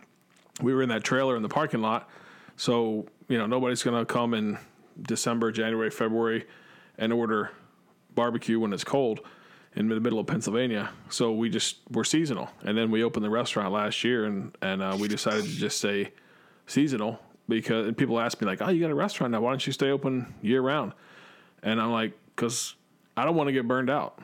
we were in that trailer in the parking lot. So you know, nobody's going to come in December, January, February, and order barbecue when it's cold in the middle of Pennsylvania. So we just we're seasonal, and then we opened the restaurant last year, and and uh, we decided to just say seasonal because people ask me like, "Oh, you got a restaurant now? Why don't you stay open year round?" And I'm like, "Cause I don't want to get burned out.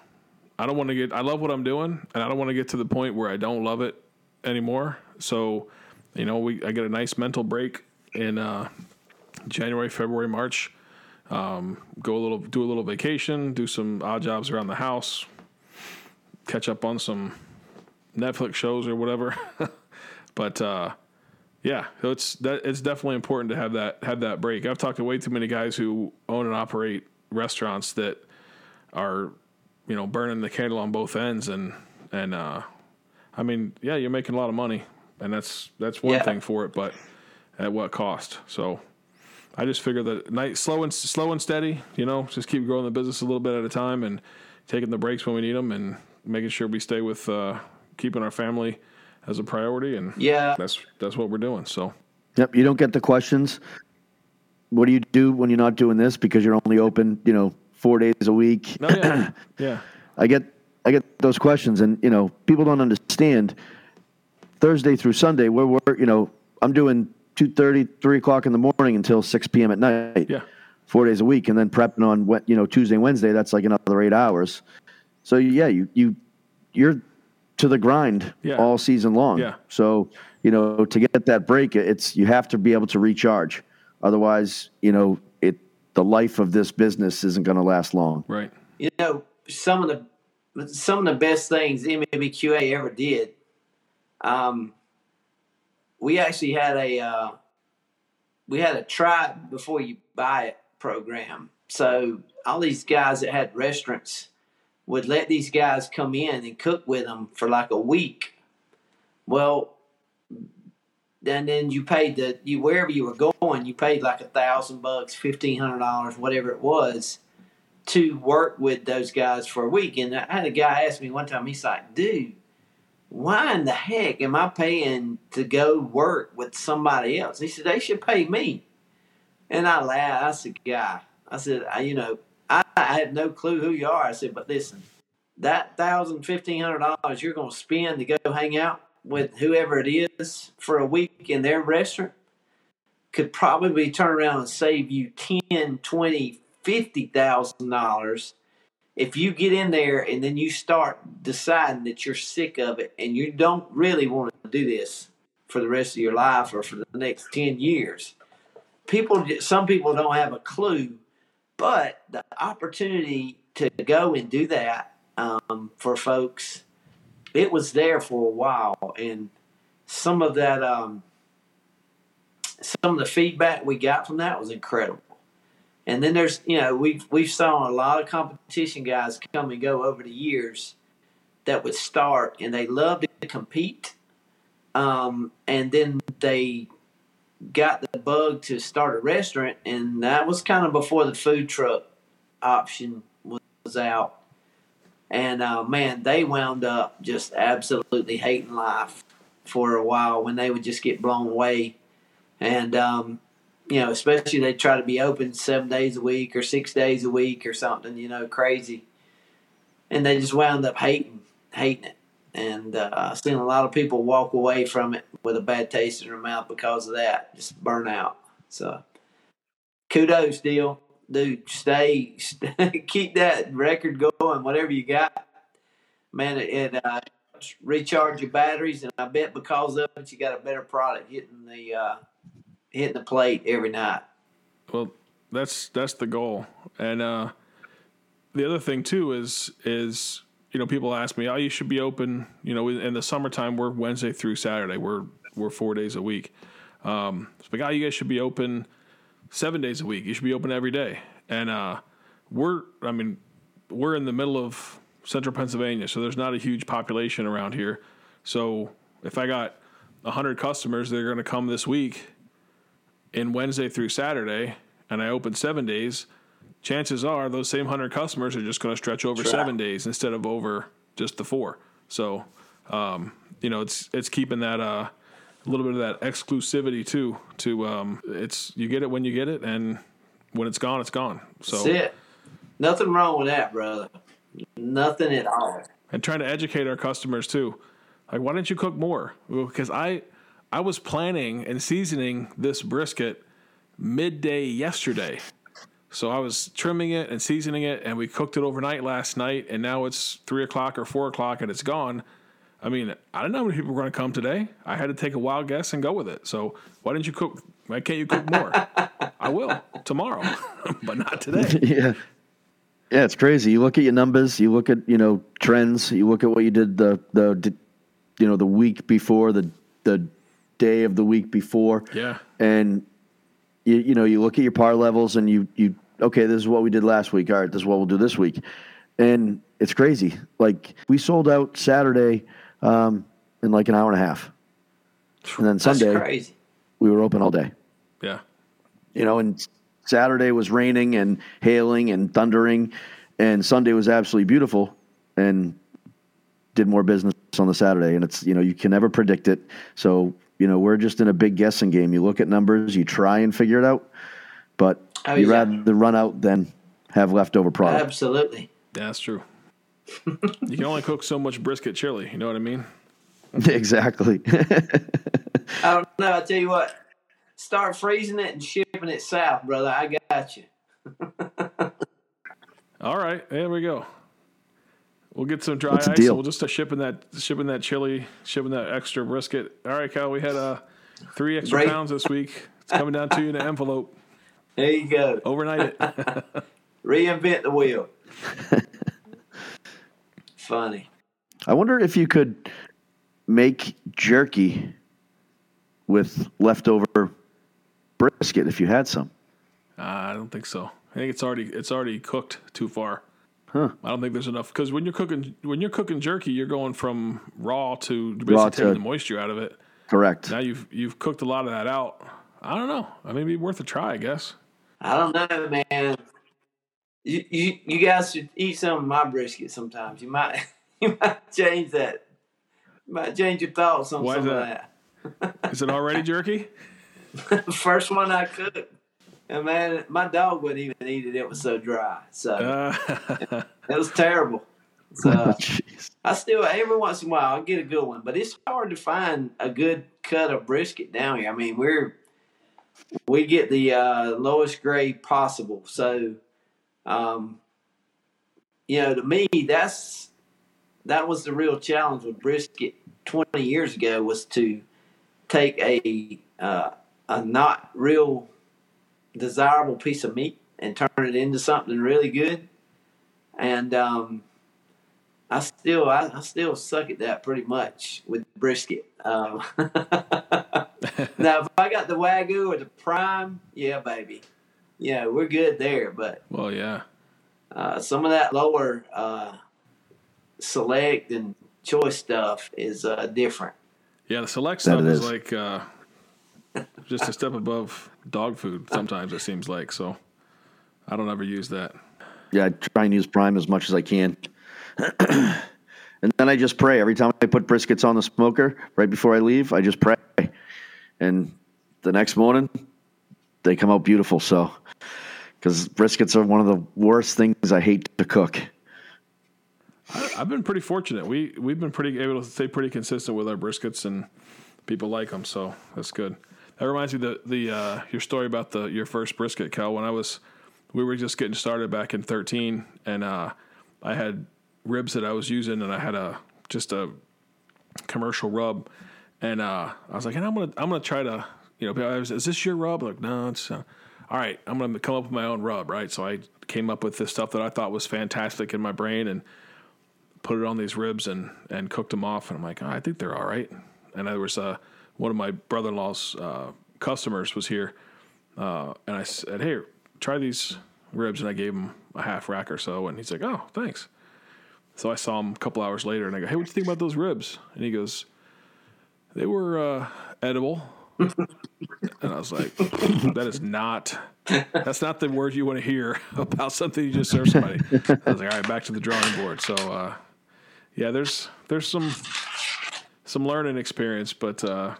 I don't want to get. I love what I'm doing, and I don't want to get to the point where I don't love it anymore. So, you know, we I get a nice mental break in uh, January, February, March. Um, go a little, do a little vacation, do some odd jobs around the house, catch up on some Netflix shows or whatever. but uh, yeah, it's that it's definitely important to have that have that break. I've talked to way too many guys who own and operate restaurants that are, you know, burning the candle on both ends, and and uh, I mean, yeah, you're making a lot of money, and that's that's one Yeah. thing for it, but at what cost? So. I just figure that night slow and slow and steady, you know, just keep growing the business a little bit at a time and taking the breaks when we need them and making sure we stay with uh, keeping our family as a priority and yeah, that's that's what we're doing. So Yep. You don't get the questions. What do you do when you're not doing this because you're only open, you know, four days a week? no, yeah, yeah, I get I get those questions, and you know, people don't understand. Thursday through Sunday, we're, we're you know, I'm doing 2.30, 3 o'clock in the morning until 6 p.m. at night. yeah, four days a week, and then prepping on you know Tuesday, Wednesday. That's like another eight hours. So yeah, you you you're to the grind Yeah. all season long. Yeah. So you know to get that break, it's you have to be able to recharge. Otherwise, you know the life of this business isn't going to last long. Right. You know, some of the some of the best things NBBQA ever did. Um, we actually had a uh, we had a try it before you buy it program. So all these guys that had restaurants would let these guys come in and cook with them for like a week. Well, and then you paid the you wherever you were going, you paid like a thousand bucks, fifteen hundred dollars, whatever it was, to work with those guys for a week. And I had a guy ask me one time, he's like, dude, why in the heck am I paying to go work with somebody else? He said, they should pay me. And I laughed. I said, guy, I said, I, you know, I, I have no clue who you are. I said, but listen, that thousand, fifteen hundred dollars you're going to spend to go hang out with whoever it is for a week in their restaurant could probably turn around and save you 10, 20, fifty thousand dollars if you get in there and then you start deciding that you're sick of it and you don't really want to do this for the rest of your life or for the next 10 years. People some people don't have a clue but the opportunity to go and do that um, for folks it was there for a while and some of that um, some of the feedback we got from that was incredible and then there's, you know, we've we've saw a lot of competition guys come and go over the years that would start and they loved to compete, um, and then they got the bug to start a restaurant, and that was kind of before the food truck option was out. And uh, man, they wound up just absolutely hating life for a while when they would just get blown away, and um, you know, especially they try to be open seven days a week or six days a week or something, you know, crazy. And they just wound up hating, hating it. And uh, I've seen a lot of people walk away from it with a bad taste in their mouth because of that, just burn out. So kudos, deal. Dude, stay, stay keep that record going, whatever you got. Man, it, uh, recharge your batteries, and I bet because of it, you got a better product hitting the uh, hitting the plate every night. Well, that's that's the goal. And uh, the other thing too is is you know people ask me, oh, you should be open. You know, in the summertime we're Wednesday through Saturday. We're we're four days a week. Um, it's like, oh, you guys should be open seven days a week. You should be open every day. And uh, we're, I mean, we're in the middle of central Pennsylvania, so there's not a huge population around here. So if I got hundred customers, they're going to come this week in Wednesday through Saturday, and I open seven days, chances are those same hundred customers are just going to stretch over Sure. seven days instead of over just the four. So, um, you know, it's it's keeping that uh, a little bit of that exclusivity too. To um, it's you get it when you get it, and when it's gone, it's gone. So That's it. Nothing wrong with that, brother. Nothing at all. and trying to educate our customers too. Like, why didn't you cook more? Because I, I was planning and seasoning this brisket midday yesterday. So I was trimming it and seasoning it, and we cooked it overnight last night, and now it's three o'clock or four o'clock, and it's gone. I mean, I didn't know how many people were going to come today. I had to take a wild guess and go with it. So why didn't you cook? Why can't you cook more? I will tomorrow, but not today. yeah. Yeah, it's crazy. You look at your numbers, you look at, you know, trends, you look at what you did the the you know, the week before, the the day of the week before. Yeah, And you you know, you look at your par levels and you you okay, this is what we did last week. All right, this is what we'll do this week. And it's crazy. Like we sold out Saturday um, in like an hour and a half. And then Sunday crazy. we were open all day yeah. you know, and Saturday was raining and hailing and thundering, and Sunday was absolutely beautiful, and did more business on the Saturday. And it's you know you can never predict it, so you know we're just in a big guessing game. You look at numbers, you try and figure it out, but Oh, you yeah. rather run out than have leftover product. Absolutely. That's true. You can only cook so much brisket chili. You know what I mean? exactly. I don't know. I tell you what, start freezing it and shipping it south, brother. I got you. All right, there we go. We'll get some dry What's ice. We'll just start shipping that, shipping that chili, shipping that extra brisket. All right, Kyle, we had uh, three extra Break. pounds this week. It's coming down to you in an envelope. There you go. Overnight it. Reinvent the wheel. Funny. I wonder if you could make jerky with leftover brisket if you had some. Uh, I don't think so. I think it's already it's already cooked too far. Huh. I don't think there's enough because when you're cooking when you're cooking jerky, you're going from raw to basically Raw taking to- the moisture out of it. Correct. Now you've you've cooked a lot of that out. I don't know. I mean, it'd be worth a try, I guess. I don't know, man. You, you you guys should eat some of my brisket sometimes. You might you might change that. You might change your thoughts on Why is some that? of Is it already jerky? that. First one I cooked, and man, my dog wouldn't even eat it. It was so dry. So Uh, it was terrible. So Jeez. I still every once in a while I get a good one, but it's hard to find a good cut of brisket down here. I mean, we're we get the uh, lowest grade possible, so um, you know, to me, that's that was the real challenge with brisket twenty years ago was to take a uh, a not real desirable piece of meat and turn it into something really good, and um, I still I, I still suck at that pretty much with brisket. Um, now, if I got the wagyu or the prime, yeah, baby, yeah, we're good there. But well, yeah. uh, some of that lower uh, select and choice stuff is uh, different. Yeah, the select stuff it is is. like uh, just a step above dog food. Sometimes it seems like so. I don't ever use that. Yeah, I try and use prime as much as I can. and then I just pray. Every time I put briskets on the smoker, right before I leave, I just pray. And the next morning, they come out beautiful. So, because briskets are one of the worst things I hate to cook. I, I've been pretty fortunate. We we've been pretty able to stay pretty consistent with our briskets, and people like them. So that's good. That reminds me the the uh, your story about the your first brisket, Kell. When I was we were just getting started back in thirteen, and uh, I had ribs that I was using, and I had a just a commercial rub, and uh, I was like, and I'm gonna I'm gonna try to you know, people, is this your rub? Like, no, it's. Uh, all right, I'm gonna come up with my own rub, right? So I came up with this stuff that I thought was fantastic in my brain, and put it on these ribs and and cooked them off. And I'm like, oh, I think they're all right. And there was uh, one of my brother-in-law's uh, customers was here, uh, and I said, hey, try these ribs, and I gave him a half rack or so, and he's like, oh, thanks. So I saw him a couple hours later, and I go, hey, what do you think about those ribs? And he goes, they were uh, edible. And I was like, that is not. That's not the word you want to hear about something you just served somebody. I was like, all right, back to the drawing board. So, uh, yeah, there's there's some some learning experience, but uh,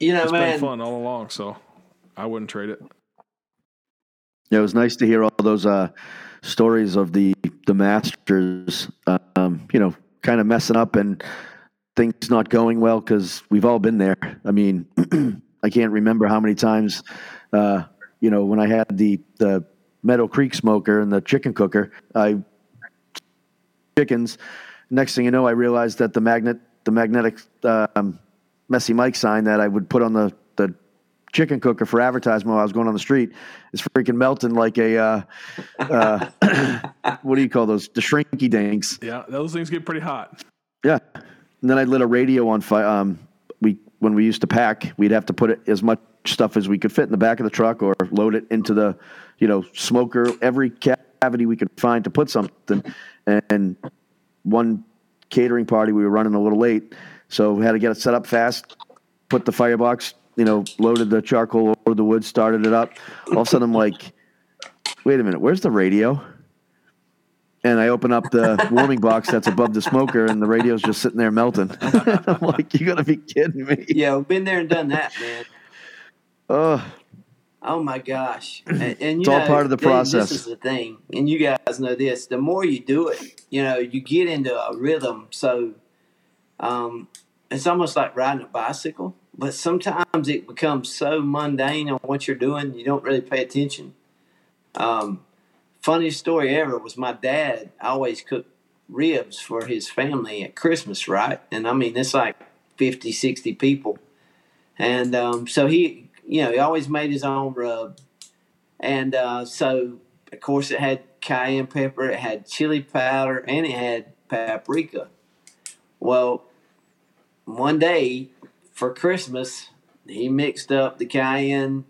You know, it's man. been fun all along. So, I wouldn't trade it. Yeah, it was nice to hear all those uh, stories of the the masters, um, you know, kind of messing up and things not going well because we've all been there. I mean, I can't remember how many times, uh, you know, when I had the the Meadow Creek smoker and the chicken cooker, I chickens. Next thing you know, I realized that the magnet, the magnetic um, Messy Mike sign that I would put on the the chicken cooker for advertisement while I was going on the street is freaking melting like a uh, uh, what do you call those? The shrinky dinks. Yeah, those things get pretty hot. Yeah. And then I lit a radio on fire. Um, we when we used to pack, we'd have to put it as much stuff as we could fit in the back of the truck or load it into the, you know, smoker. Every cavity we could find to put something. And one catering party, we were running a little late, so we had to get it set up fast. Put the firebox, you know, loaded the charcoal over the wood, started it up. All of a sudden, I'm like, wait a minute, where's the radio? And I open up the warming box that's above the smoker, and the radio's just sitting there melting. I'm like, you gotta be kidding me! Yeah, we've been there and done that, man. Oh, Oh my gosh! And, and you It's all part of the process. This is the thing, and you guys know this. The more you do it, you know, you get into a rhythm. So, um, it's almost like riding a bicycle. But sometimes it becomes so mundane on what you're doing, you don't really pay attention. Um, funniest story ever was my dad always cooked ribs for his family at Christmas, right? And I mean, it's like 50, 60 people. And um, so he, you know, he always made his own rub. And uh, so, of course, it had cayenne pepper, it had chili powder, and it had paprika. Well, one day for Christmas, he mixed up the cayenne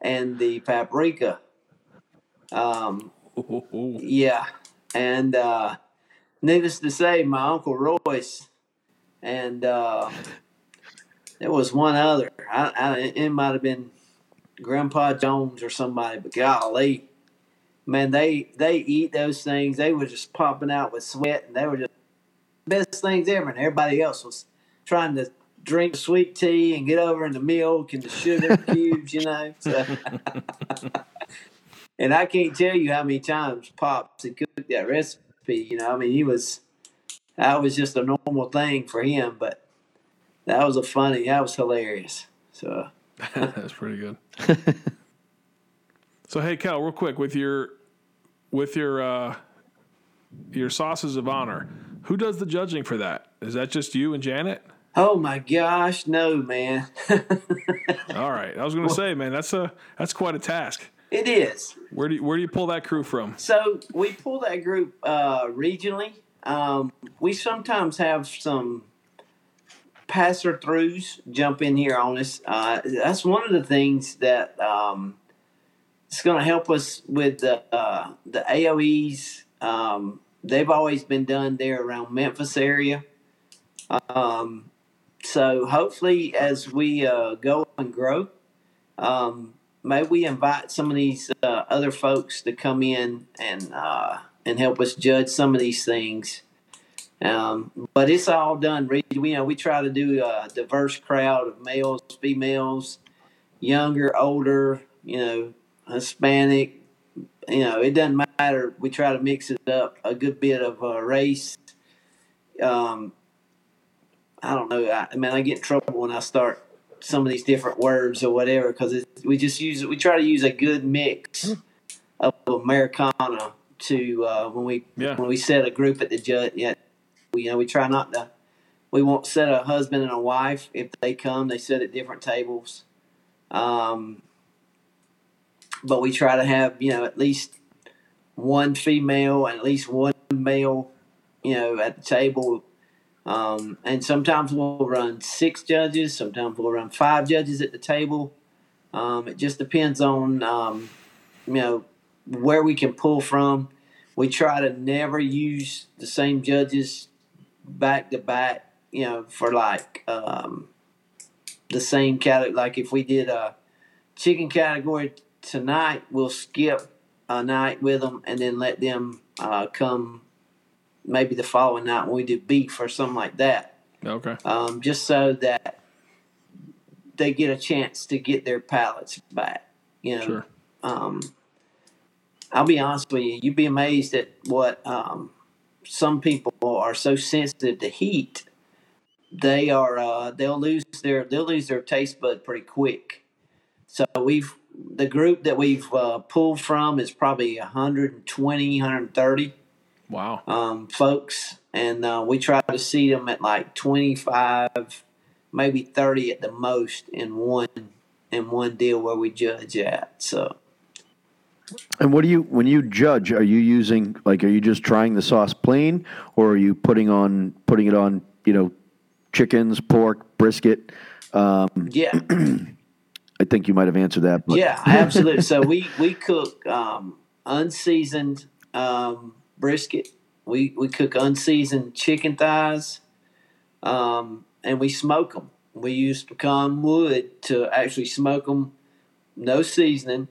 and the paprika. Um, yeah, and uh, needless to say, my uncle Royce and uh, there was one other. I, I, it might have been Grandpa Jones or somebody, but golly, man, they they eat those things. They were just popping out with sweat, and they were just best things ever. And everybody else was trying to drink sweet tea and get over in the milk and the sugar cubes, you know. So. and I can't tell you how many times Pops had cooked that recipe. You know, I mean, he was that was just a normal thing for him, but that was a funny, that was hilarious. So that's pretty good. so hey, Kell, real quick with your with your uh, your sauces of honor, who does the judging for that? Is that just you and Janet? Oh my gosh, no, man. All right, I was going to say, man, that's a that's quite a task. It is. Where do you, where do you pull that crew from? So we pull that group uh, regionally. Um, we sometimes have some passer throughs jump in here on us. Uh, that's one of the things that um, it's going to help us with the uh, the AOEs. Um, they've always been done there around Memphis area. Um, so hopefully, as we uh, go and grow, um, maybe we invite some of these uh, other folks to come in and uh, and help us judge some of these things. Um, but it's all done. We, you know, we try to do a diverse crowd of males, females, younger, older, you know, Hispanic. You know, it doesn't matter. We try to mix it up a good bit of uh, race. Um, I don't know. I, I mean, I get in trouble when I start some of these different words or whatever because we just use we try to use a good mix of Americana to uh, when we yeah. when we set a group at the judge. Yeah, we, you know we try not to. We won't set a husband and a wife if they come. They sit at different tables, um, but we try to have you know at least one female and at least one male, you know, at the table um, and sometimes we'll run six judges, sometimes we'll run five judges at the table. Um, it just depends on, um, you know, where we can pull from. We try to never use the same judges back to back, you know, for like um, the same category. Like if we did a chicken category tonight, we'll skip a night with them and then let them uh, come maybe the following night when we do beef or something like that. Okay. Um, just so that they get a chance to get their palates back. You know. Sure. Um, I'll be honest with you. You'd be amazed at what um, some people are so sensitive to heat. They are. Uh, they'll lose their. They'll lose their taste bud pretty quick. So we've the group that we've uh, pulled from is probably 120, 130 Wow. Um, folks, and uh, we try to see them at like 25, maybe 30 at the most in one in one deal where we judge at. So. And what do you when you judge? Are you using like are you just trying the sauce plain, or are you putting on putting it on you know chickens, pork, brisket? Um, yeah. I think you might have answered that. But. Yeah, absolutely. so we we cook um, unseasoned um, brisket. We we cook unseasoned chicken thighs, um, and we smoke them. We use pecan wood to actually smoke them, no seasoning,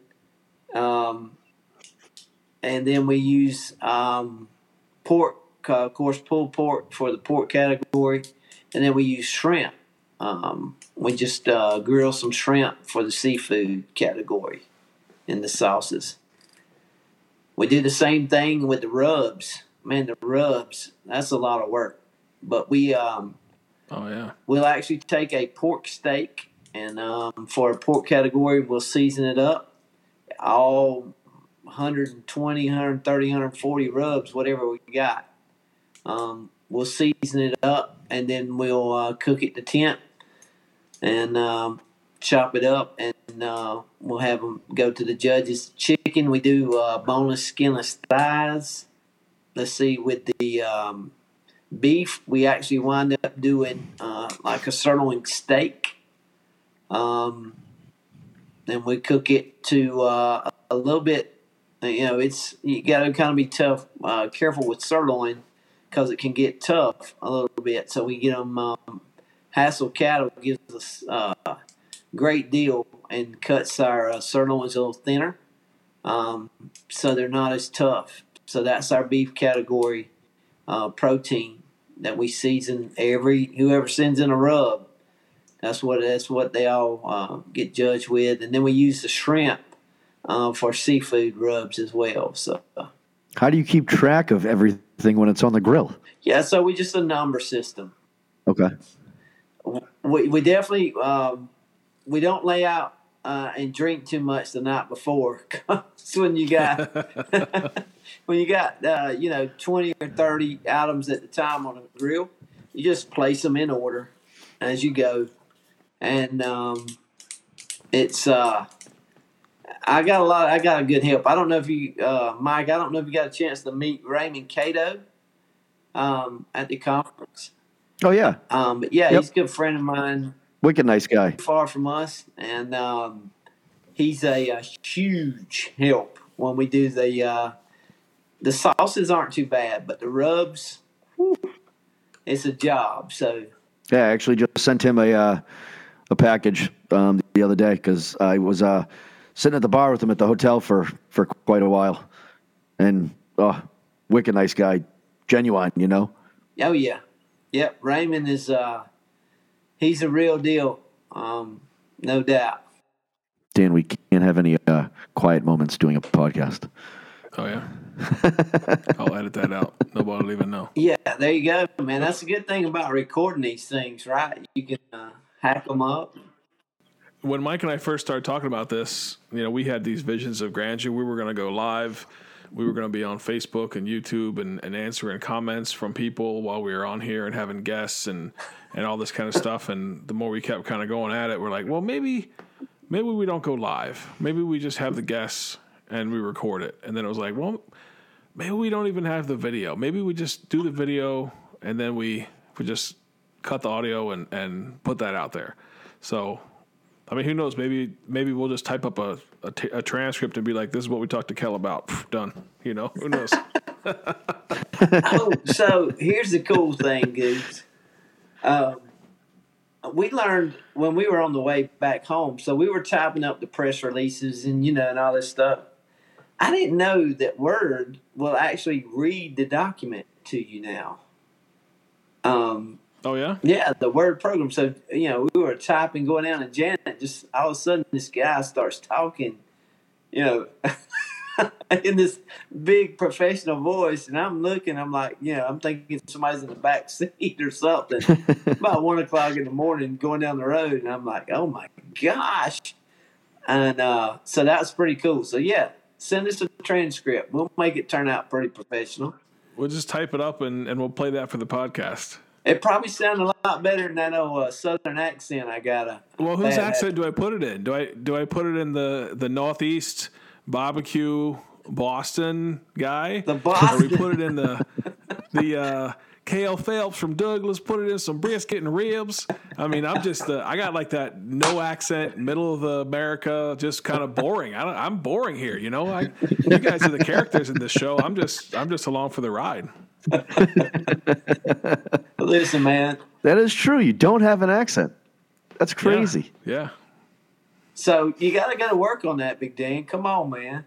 um, and then we use um, pork, uh, of course, pulled pork for the pork category, and then we use shrimp. Um, we just uh, grill some shrimp for the seafood category in the sauces. We did the same thing with the rubs. Man, the rubs, that's a lot of work. But we um Oh yeah. We'll actually take a pork steak and um, for a pork category we'll season it up. All 120, 130, 140 rubs, whatever we got. Um, we'll season it up and then we'll uh, cook it to temp and um, chop it up and uh, we'll have them go to the judges. Chicken, we do uh, boneless, skinless thighs. Let's see, with the um, beef, we actually wind up doing uh, like a sirloin steak. Um, and we cook it to uh, a little bit. You know, it's you got to kind of be tough, uh, careful with sirloin because it can get tough a little bit. So we get them. Um, Hassel Cattle gives us uh, a great deal and cuts our uh, sirloins a little thinner, um, so they're not as tough. So that's our beef category uh, protein that we season every whoever sends in a rub. That's what that's what they all uh, get judged with, and then we use the shrimp uh, for seafood rubs as well. So How do you keep track of everything when it's on the grill? yeah, so we just a number system. Okay. we, we definitely um, we don't lay out uh, and drink too much the night before. 'Cause when you got when you got uh, you know twenty or thirty items at the time on a grill, you just place them in order as you go, and um, it's uh, I got a lot. I got a good help. I don't know if you, uh, Mike. I don't know if you got a chance to meet Raymond Cato um, at the conference. Oh yeah, Um, but yeah, Yep. he's a good friend of mine wicked nice guy. far from us, and um, he's a, a huge help when we do the uh, the sauces aren't too bad, but the rubs, whew, it's a job. So Yeah, I actually just sent him a uh, a package um, the other day because I was uh, sitting at the bar with him at the hotel for for quite a while, and oh, wicked nice guy, genuine, you know. oh yeah, yep. Raymond is uh, he's a real deal, um, no doubt. Dan, we can't have any uh, quiet moments doing a podcast. Oh yeah. I'll edit that out. Nobody will even know. Yeah, there you go, man. That's a good thing about recording these things, right? You can uh, hack them up. when Mike and I first started talking about this, you know, we had these visions of grandeur. We were going to go live. We were going to be on Facebook and YouTube and, and answering comments from people while we were on here and having guests and, and all this kind of stuff. And the more we kept kind of going at it, we're like, well, maybe maybe we don't go live. Maybe we just have the guests and we record it. And then it was like, well, maybe we don't even have the video. Maybe we just do the video and then we we just cut the audio and, and put that out there. So I mean, who knows? Maybe maybe we'll just type up a, a, t- a transcript and be like, "This is what we talked to Kell about." Pff, done. You know, who knows? oh, so here's the cool thing, Goose. Um, we learned when we were on the way back home. So we were typing up the press releases and you know and all this stuff. I didn't know that Word will actually read the document to you now. Um, oh yeah, yeah, the Word program. So you know we were typing, going down, and Janet just all of a sudden this guy starts talking. You know. in this big professional voice, and I'm looking, I'm like, you know, I'm thinking somebody's in the back seat or something. About one o'clock in the morning, going down the road, and I'm like, oh my gosh! And uh, so that was pretty cool. So yeah, send us a transcript. We'll make it turn out pretty professional. we'll just type it up and, and we'll play that for the podcast. It probably sounded a lot better than that old uh, southern accent I got. A Well, whose accent do I put it in? Do I do I put it in the the Northeast barbecue Boston guy? The Or we put it in the the uh, Kell Phelps from Douglas. Put it in some brisket and ribs. I mean, I'm just uh, I got like that no accent, middle of the America, just kind of boring. I don't, I'm boring here. You know, I, you guys are the characters in this show. I'm just I'm just along for the ride. Listen, man. That is true. You don't have an accent. That's Yeah. crazy. Yeah. So you got to go to work on that, Big Dan. Come on, man.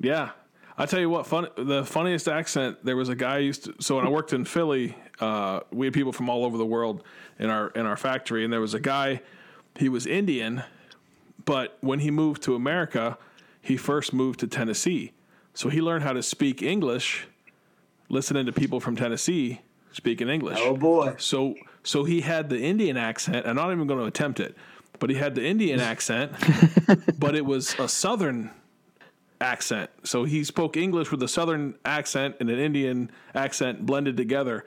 Yeah. I tell you what, fun, the funniest accent. There was a guy I used to. So when I worked in Philly, uh, we had people from all over the world in our in our factory, and there was a guy. He was Indian, but when he moved to America, he first moved to Tennessee. So he learned how to speak English, listening to people from Tennessee speaking English. Oh boy. So so he had the Indian accent. I'm not even going to attempt it, but he had the Indian accent, but it was a southern accent. So he spoke English with a southern accent and an Indian accent blended together.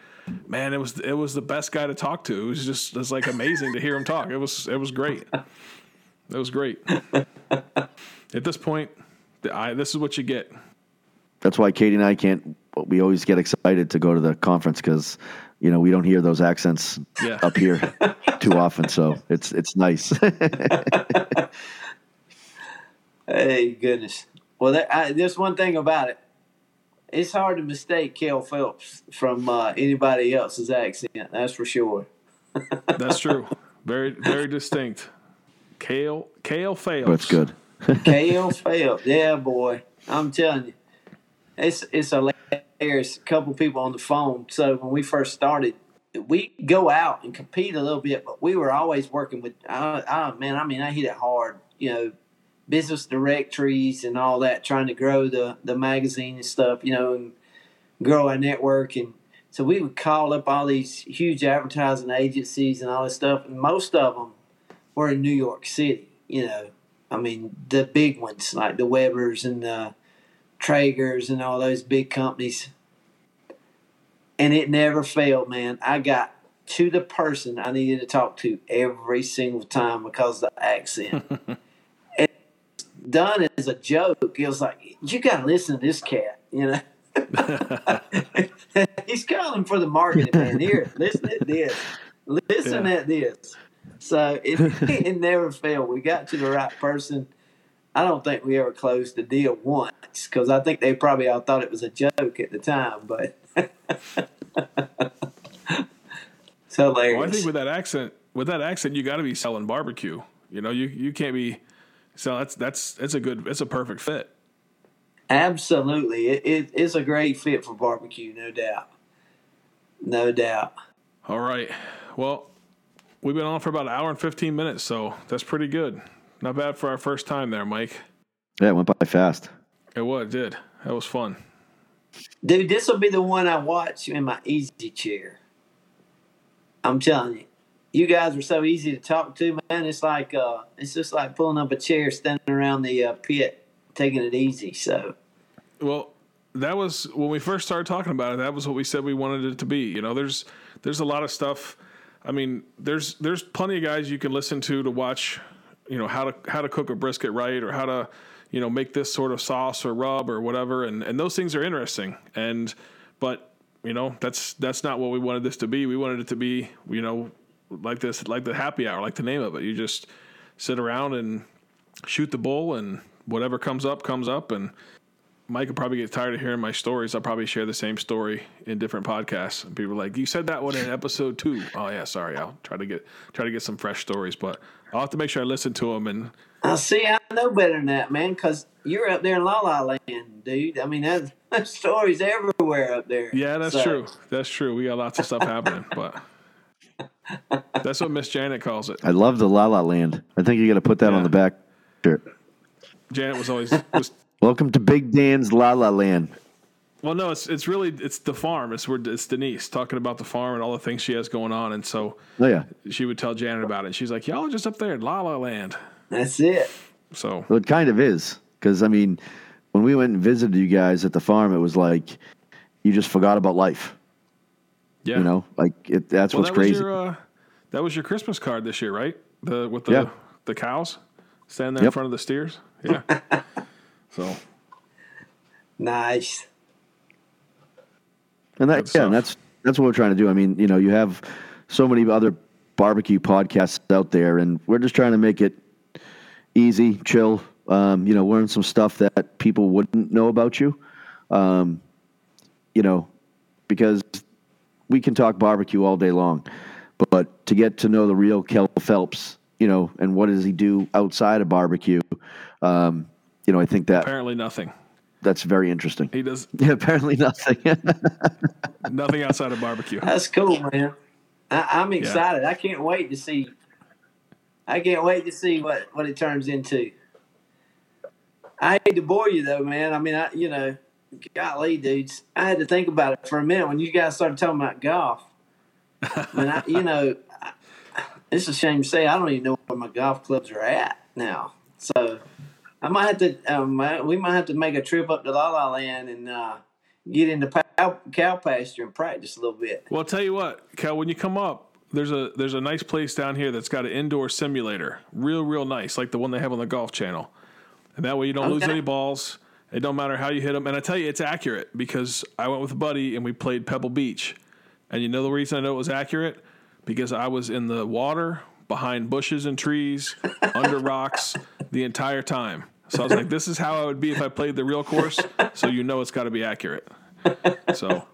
Man, it was it was the best guy to talk to. It was just it was like amazing to hear him talk. It was it was great. It was great. At this point, I, this is what you get. That's why Katie and I can't. We always get excited to go to the conference because you know we don't hear those accents Yeah. up here too often. So it's it's nice. Hey, goodness. Well, that, I, there's one thing about it. It's hard to mistake Kell Phelps from uh, anybody else's accent. That's for sure. That's true. Very very distinct. Kale Kale fails. That's good. Kell Phelps, yeah, boy. I'm telling you, it's it's hilarious. A couple people on the phone. So when we first started, we go out and compete a little bit, but we were always working with. Uh, man, I mean, I hit it hard. You know, business directories and all that, trying to grow the the magazine and stuff. You know, and grow our network and. So we would call up all these huge advertising agencies and all this stuff, and most of them were in New York City. You know, I mean, the big ones like the Webers and the Traegers and all those big companies. And it never failed, man. I got to the person I needed to talk to every single time because of the accent. and done as a joke. It was like, you got to listen to this cat, you know? He's calling for the marketing man. Here, listen at this. Listen Yeah. at this. So it, it never failed. We got to the right person. I don't think we ever closed the deal once because I think they probably all thought it was a joke at the time. But it's hilarious. Well, I think with that accent, with that accent, you got to be selling barbecue. You know, you you can't be. So that's that's it's a good it's a perfect fit. Absolutely, it, it, it's a great fit for barbecue, no doubt. No doubt. All right. Well, we've been on for about an hour and fifteen minutes, so that's pretty good. Not bad for our first time there, Mike. Yeah, it went by fast. It was it did. That was fun. Dude, this will be the one I watch in my easy chair. I'm telling you. You guys were so easy to talk to, man. It's like uh it's just like pulling up a chair, standing around the uh, pit, taking it easy. So Well, that was when we first started talking about it. That was what we said we wanted it to be. You know, there's there's a lot of stuff. I mean, there's there's plenty of guys you can listen to to watch. You know how to how to cook a brisket right, or how to you know make this sort of sauce or rub or whatever, and and those things are interesting. And but you know that's that's not what we wanted this to be. We wanted it to be you know like this like the happy hour, like the name of it. You just sit around and shoot the bull, and whatever comes up comes up, and Mike will probably get tired of hearing my stories. I'll probably share the same story in different podcasts. And people are like, "You said that one in episode two. Oh yeah, sorry. I'll try to get try to get some fresh stories, but I'll have to make sure I listen to them. And I see. I know better than that, man. Because you're up there in La La Land, dude. I mean, that's, that stories everywhere up there. yeah, that's So, true. That's true. We got lots of stuff happening, but that's what Miss Janet calls it. I love the La La Land. I think you got to put that Yeah. on the back shirt. Janet was always was, Welcome to Big Dan's La La Land. well, no, it's it's really it's the farm. It's where it's Denise talking about the farm and all the things she has going on, and so Oh yeah, she would tell Janet about it. And she's like, "Y'all are just up there in La La Land." That's it. So well, it kind of is because I mean, when we went and visited you guys at the farm, it was like you just forgot about life. yeah, You know, like it, that's Well, what's that crazy. was your uh, that was your Christmas card this year, right? The with the Yeah. the cows standing there in front of the steers. Yeah. So Nice. And that, yeah, and that's that's what we're trying to do. I mean, you know, you have so many other barbecue podcasts out there, and we're just trying to make it easy, chill. Um, you know, learn some stuff that people wouldn't know about you. Um, you know, because we can talk barbecue all day long, but to get to know the real Kell Phelps, you know, and what does he do outside of barbecue? Um, you know, I think that apparently nothing. that's very interesting. He does Yeah, apparently nothing. nothing outside of barbecue. That's cool, man. I, I'm excited. I can't wait to see. I can't wait to see what what it turns into. I hate to bore you though, man. I mean, I you know, golly, dudes, I had to think about it for a minute when you guys started talking about golf. and I, you know, I, it's a shame to say I don't even know where my golf clubs are at now. So I might have to. Um, we might have to make a trip up to La La Land and uh, get into cow, cow pasture and practice a little bit. Well, I'll tell you what, Kell. When you come up, there's a there's a nice place down here that's got an indoor simulator, real real nice, like the one they have on the Golf Channel, and that way you don't okay. lose any balls. It don't matter how you hit them, and I tell you, it's accurate because I went with a buddy and we played Pebble Beach, and you know the reason I know it was accurate because I was in the water behind bushes and trees, under rocks the entire time. So I was like, this is how I would be if I played the real course. So you know it's got to be accurate. So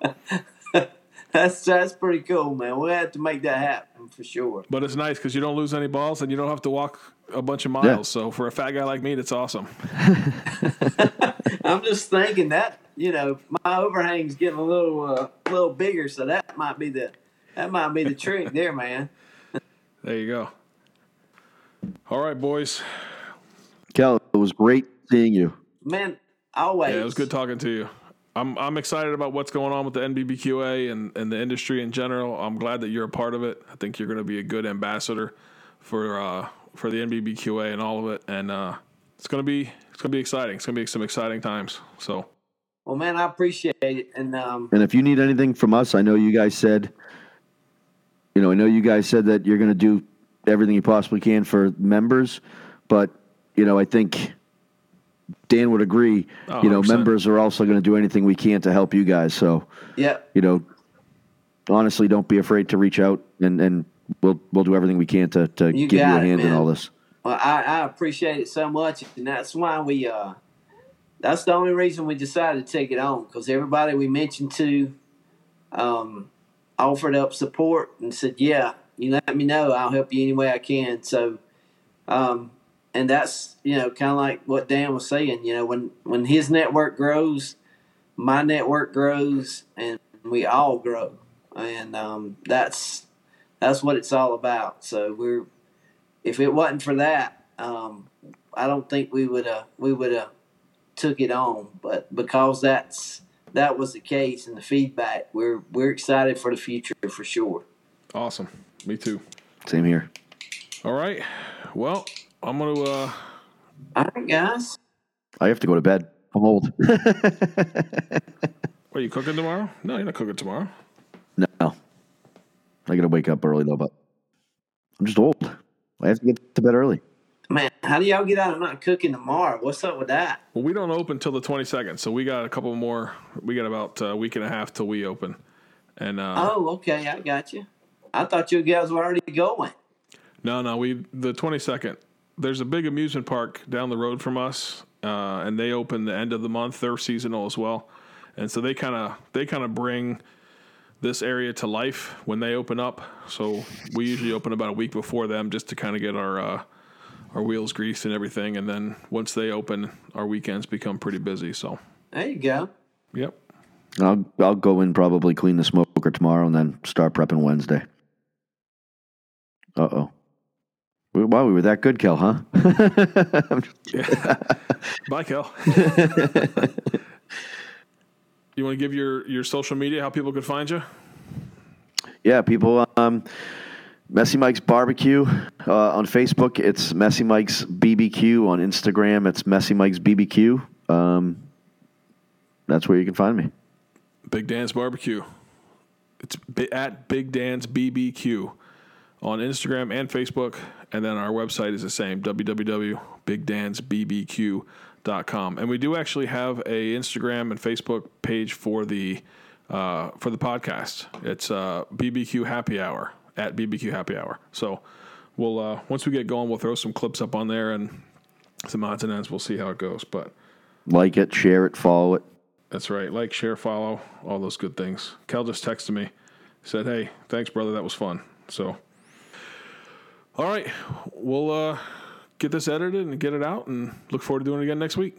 that's that's pretty cool, man. We'll have to make that happen for sure. But it's nice because you don't lose any balls and you don't have to walk a bunch of miles. Yeah. So for a fat guy like me, that's awesome. I'm just thinking that you know my overhang's getting a little uh, little bigger, so that might be the that might be the trick there, man. There you go. All right, boys. Kell, it was great seeing you. Man, always. Yeah, it was good talking to you. I'm I'm excited about what's going on with the NBBQA and, and the industry in general. I'm glad that you're a part of it. I think you're going to be a good ambassador for uh, for the NBBQA and all of it, and uh, it's going to be it's going to be exciting. It's going to be some exciting times. So, well, man, I appreciate it, and um, and if you need anything from us, I know you guys said, you know, I know you guys said that you're going to do everything you possibly can for members, but you know, I think Dan would agree. Oh, you know, 100%. members are also going to do anything we can to help you guys. So, yeah, you know, honestly, don't be afraid to reach out, and and we'll we'll do everything we can to to you give you a hand it, in all this. Well, I, I appreciate it so much, and that's why we uh, that's the only reason we decided to take it on because everybody we mentioned to, um, offered up support and said, yeah, you let me know, I'll help you any way I can. So, um, and that's you know kind of like what Dan was saying. You know, when when his network grows, my network grows, and we all grow, and um, that's that's what it's all about. So we're if it wasn't for that, um, I don't think we would have we would have took it on. But because that's that was the case and the feedback, we're we're excited for the future for sure. Awesome. Me too. Same here. All right. Well, I'm gonna. uh All right, guys. I have to go to bed. I'm old. Are you cooking tomorrow? No, you're not cooking tomorrow. No. I gotta wake up early though, but I'm just old. I have to get to bed early. Man, how do y'all get out of not cooking tomorrow? What's up with that? Well, we don't open till the 22nd, so we got a couple more. We got about a week and a half till we open. And uh, oh, okay, I got you. I thought you guys were already going. No, no, we the 22nd there's a big amusement park down the road from us, uh, and they open the end of the month. They're seasonal as well, and so they kind of they kind of bring this area to life when they open up. So we usually open about a week before them just to kind of get our uh, our wheels greased and everything, and then once they open, our weekends become pretty busy. So there you go. Yep. I'll I'll go in probably clean the smoker tomorrow and then start prepping Wednesday. Uh oh. Wow, we were that good, Kell, huh? Bye, Kell. you want to give your, your social media, how people could find you? Yeah, people. Um, Messy Mike's Barbecue uh, on Facebook. It's Messy Mike's BBQ on Instagram. It's Messy Mike's BBQ. Um, that's where you can find me. Big Dan's Barbecue. It's at Big Dan's BBQ on Instagram and Facebook. And then our website is the same www.bigdansbbq.com. And we do actually have a Instagram and Facebook page for the uh, for the podcast. It's uh, BBQ Happy Hour at BBQ Happy Hour. So we'll uh, once we get going, we'll throw some clips up on there and some odds and ends. We'll see how it goes. But like it, share it, follow it. That's right. Like, share, follow, all those good things. Kell just texted me, said, "Hey, thanks, brother. That was fun." So all right. We'll uh, get this edited and get it out and look forward to doing it again next week.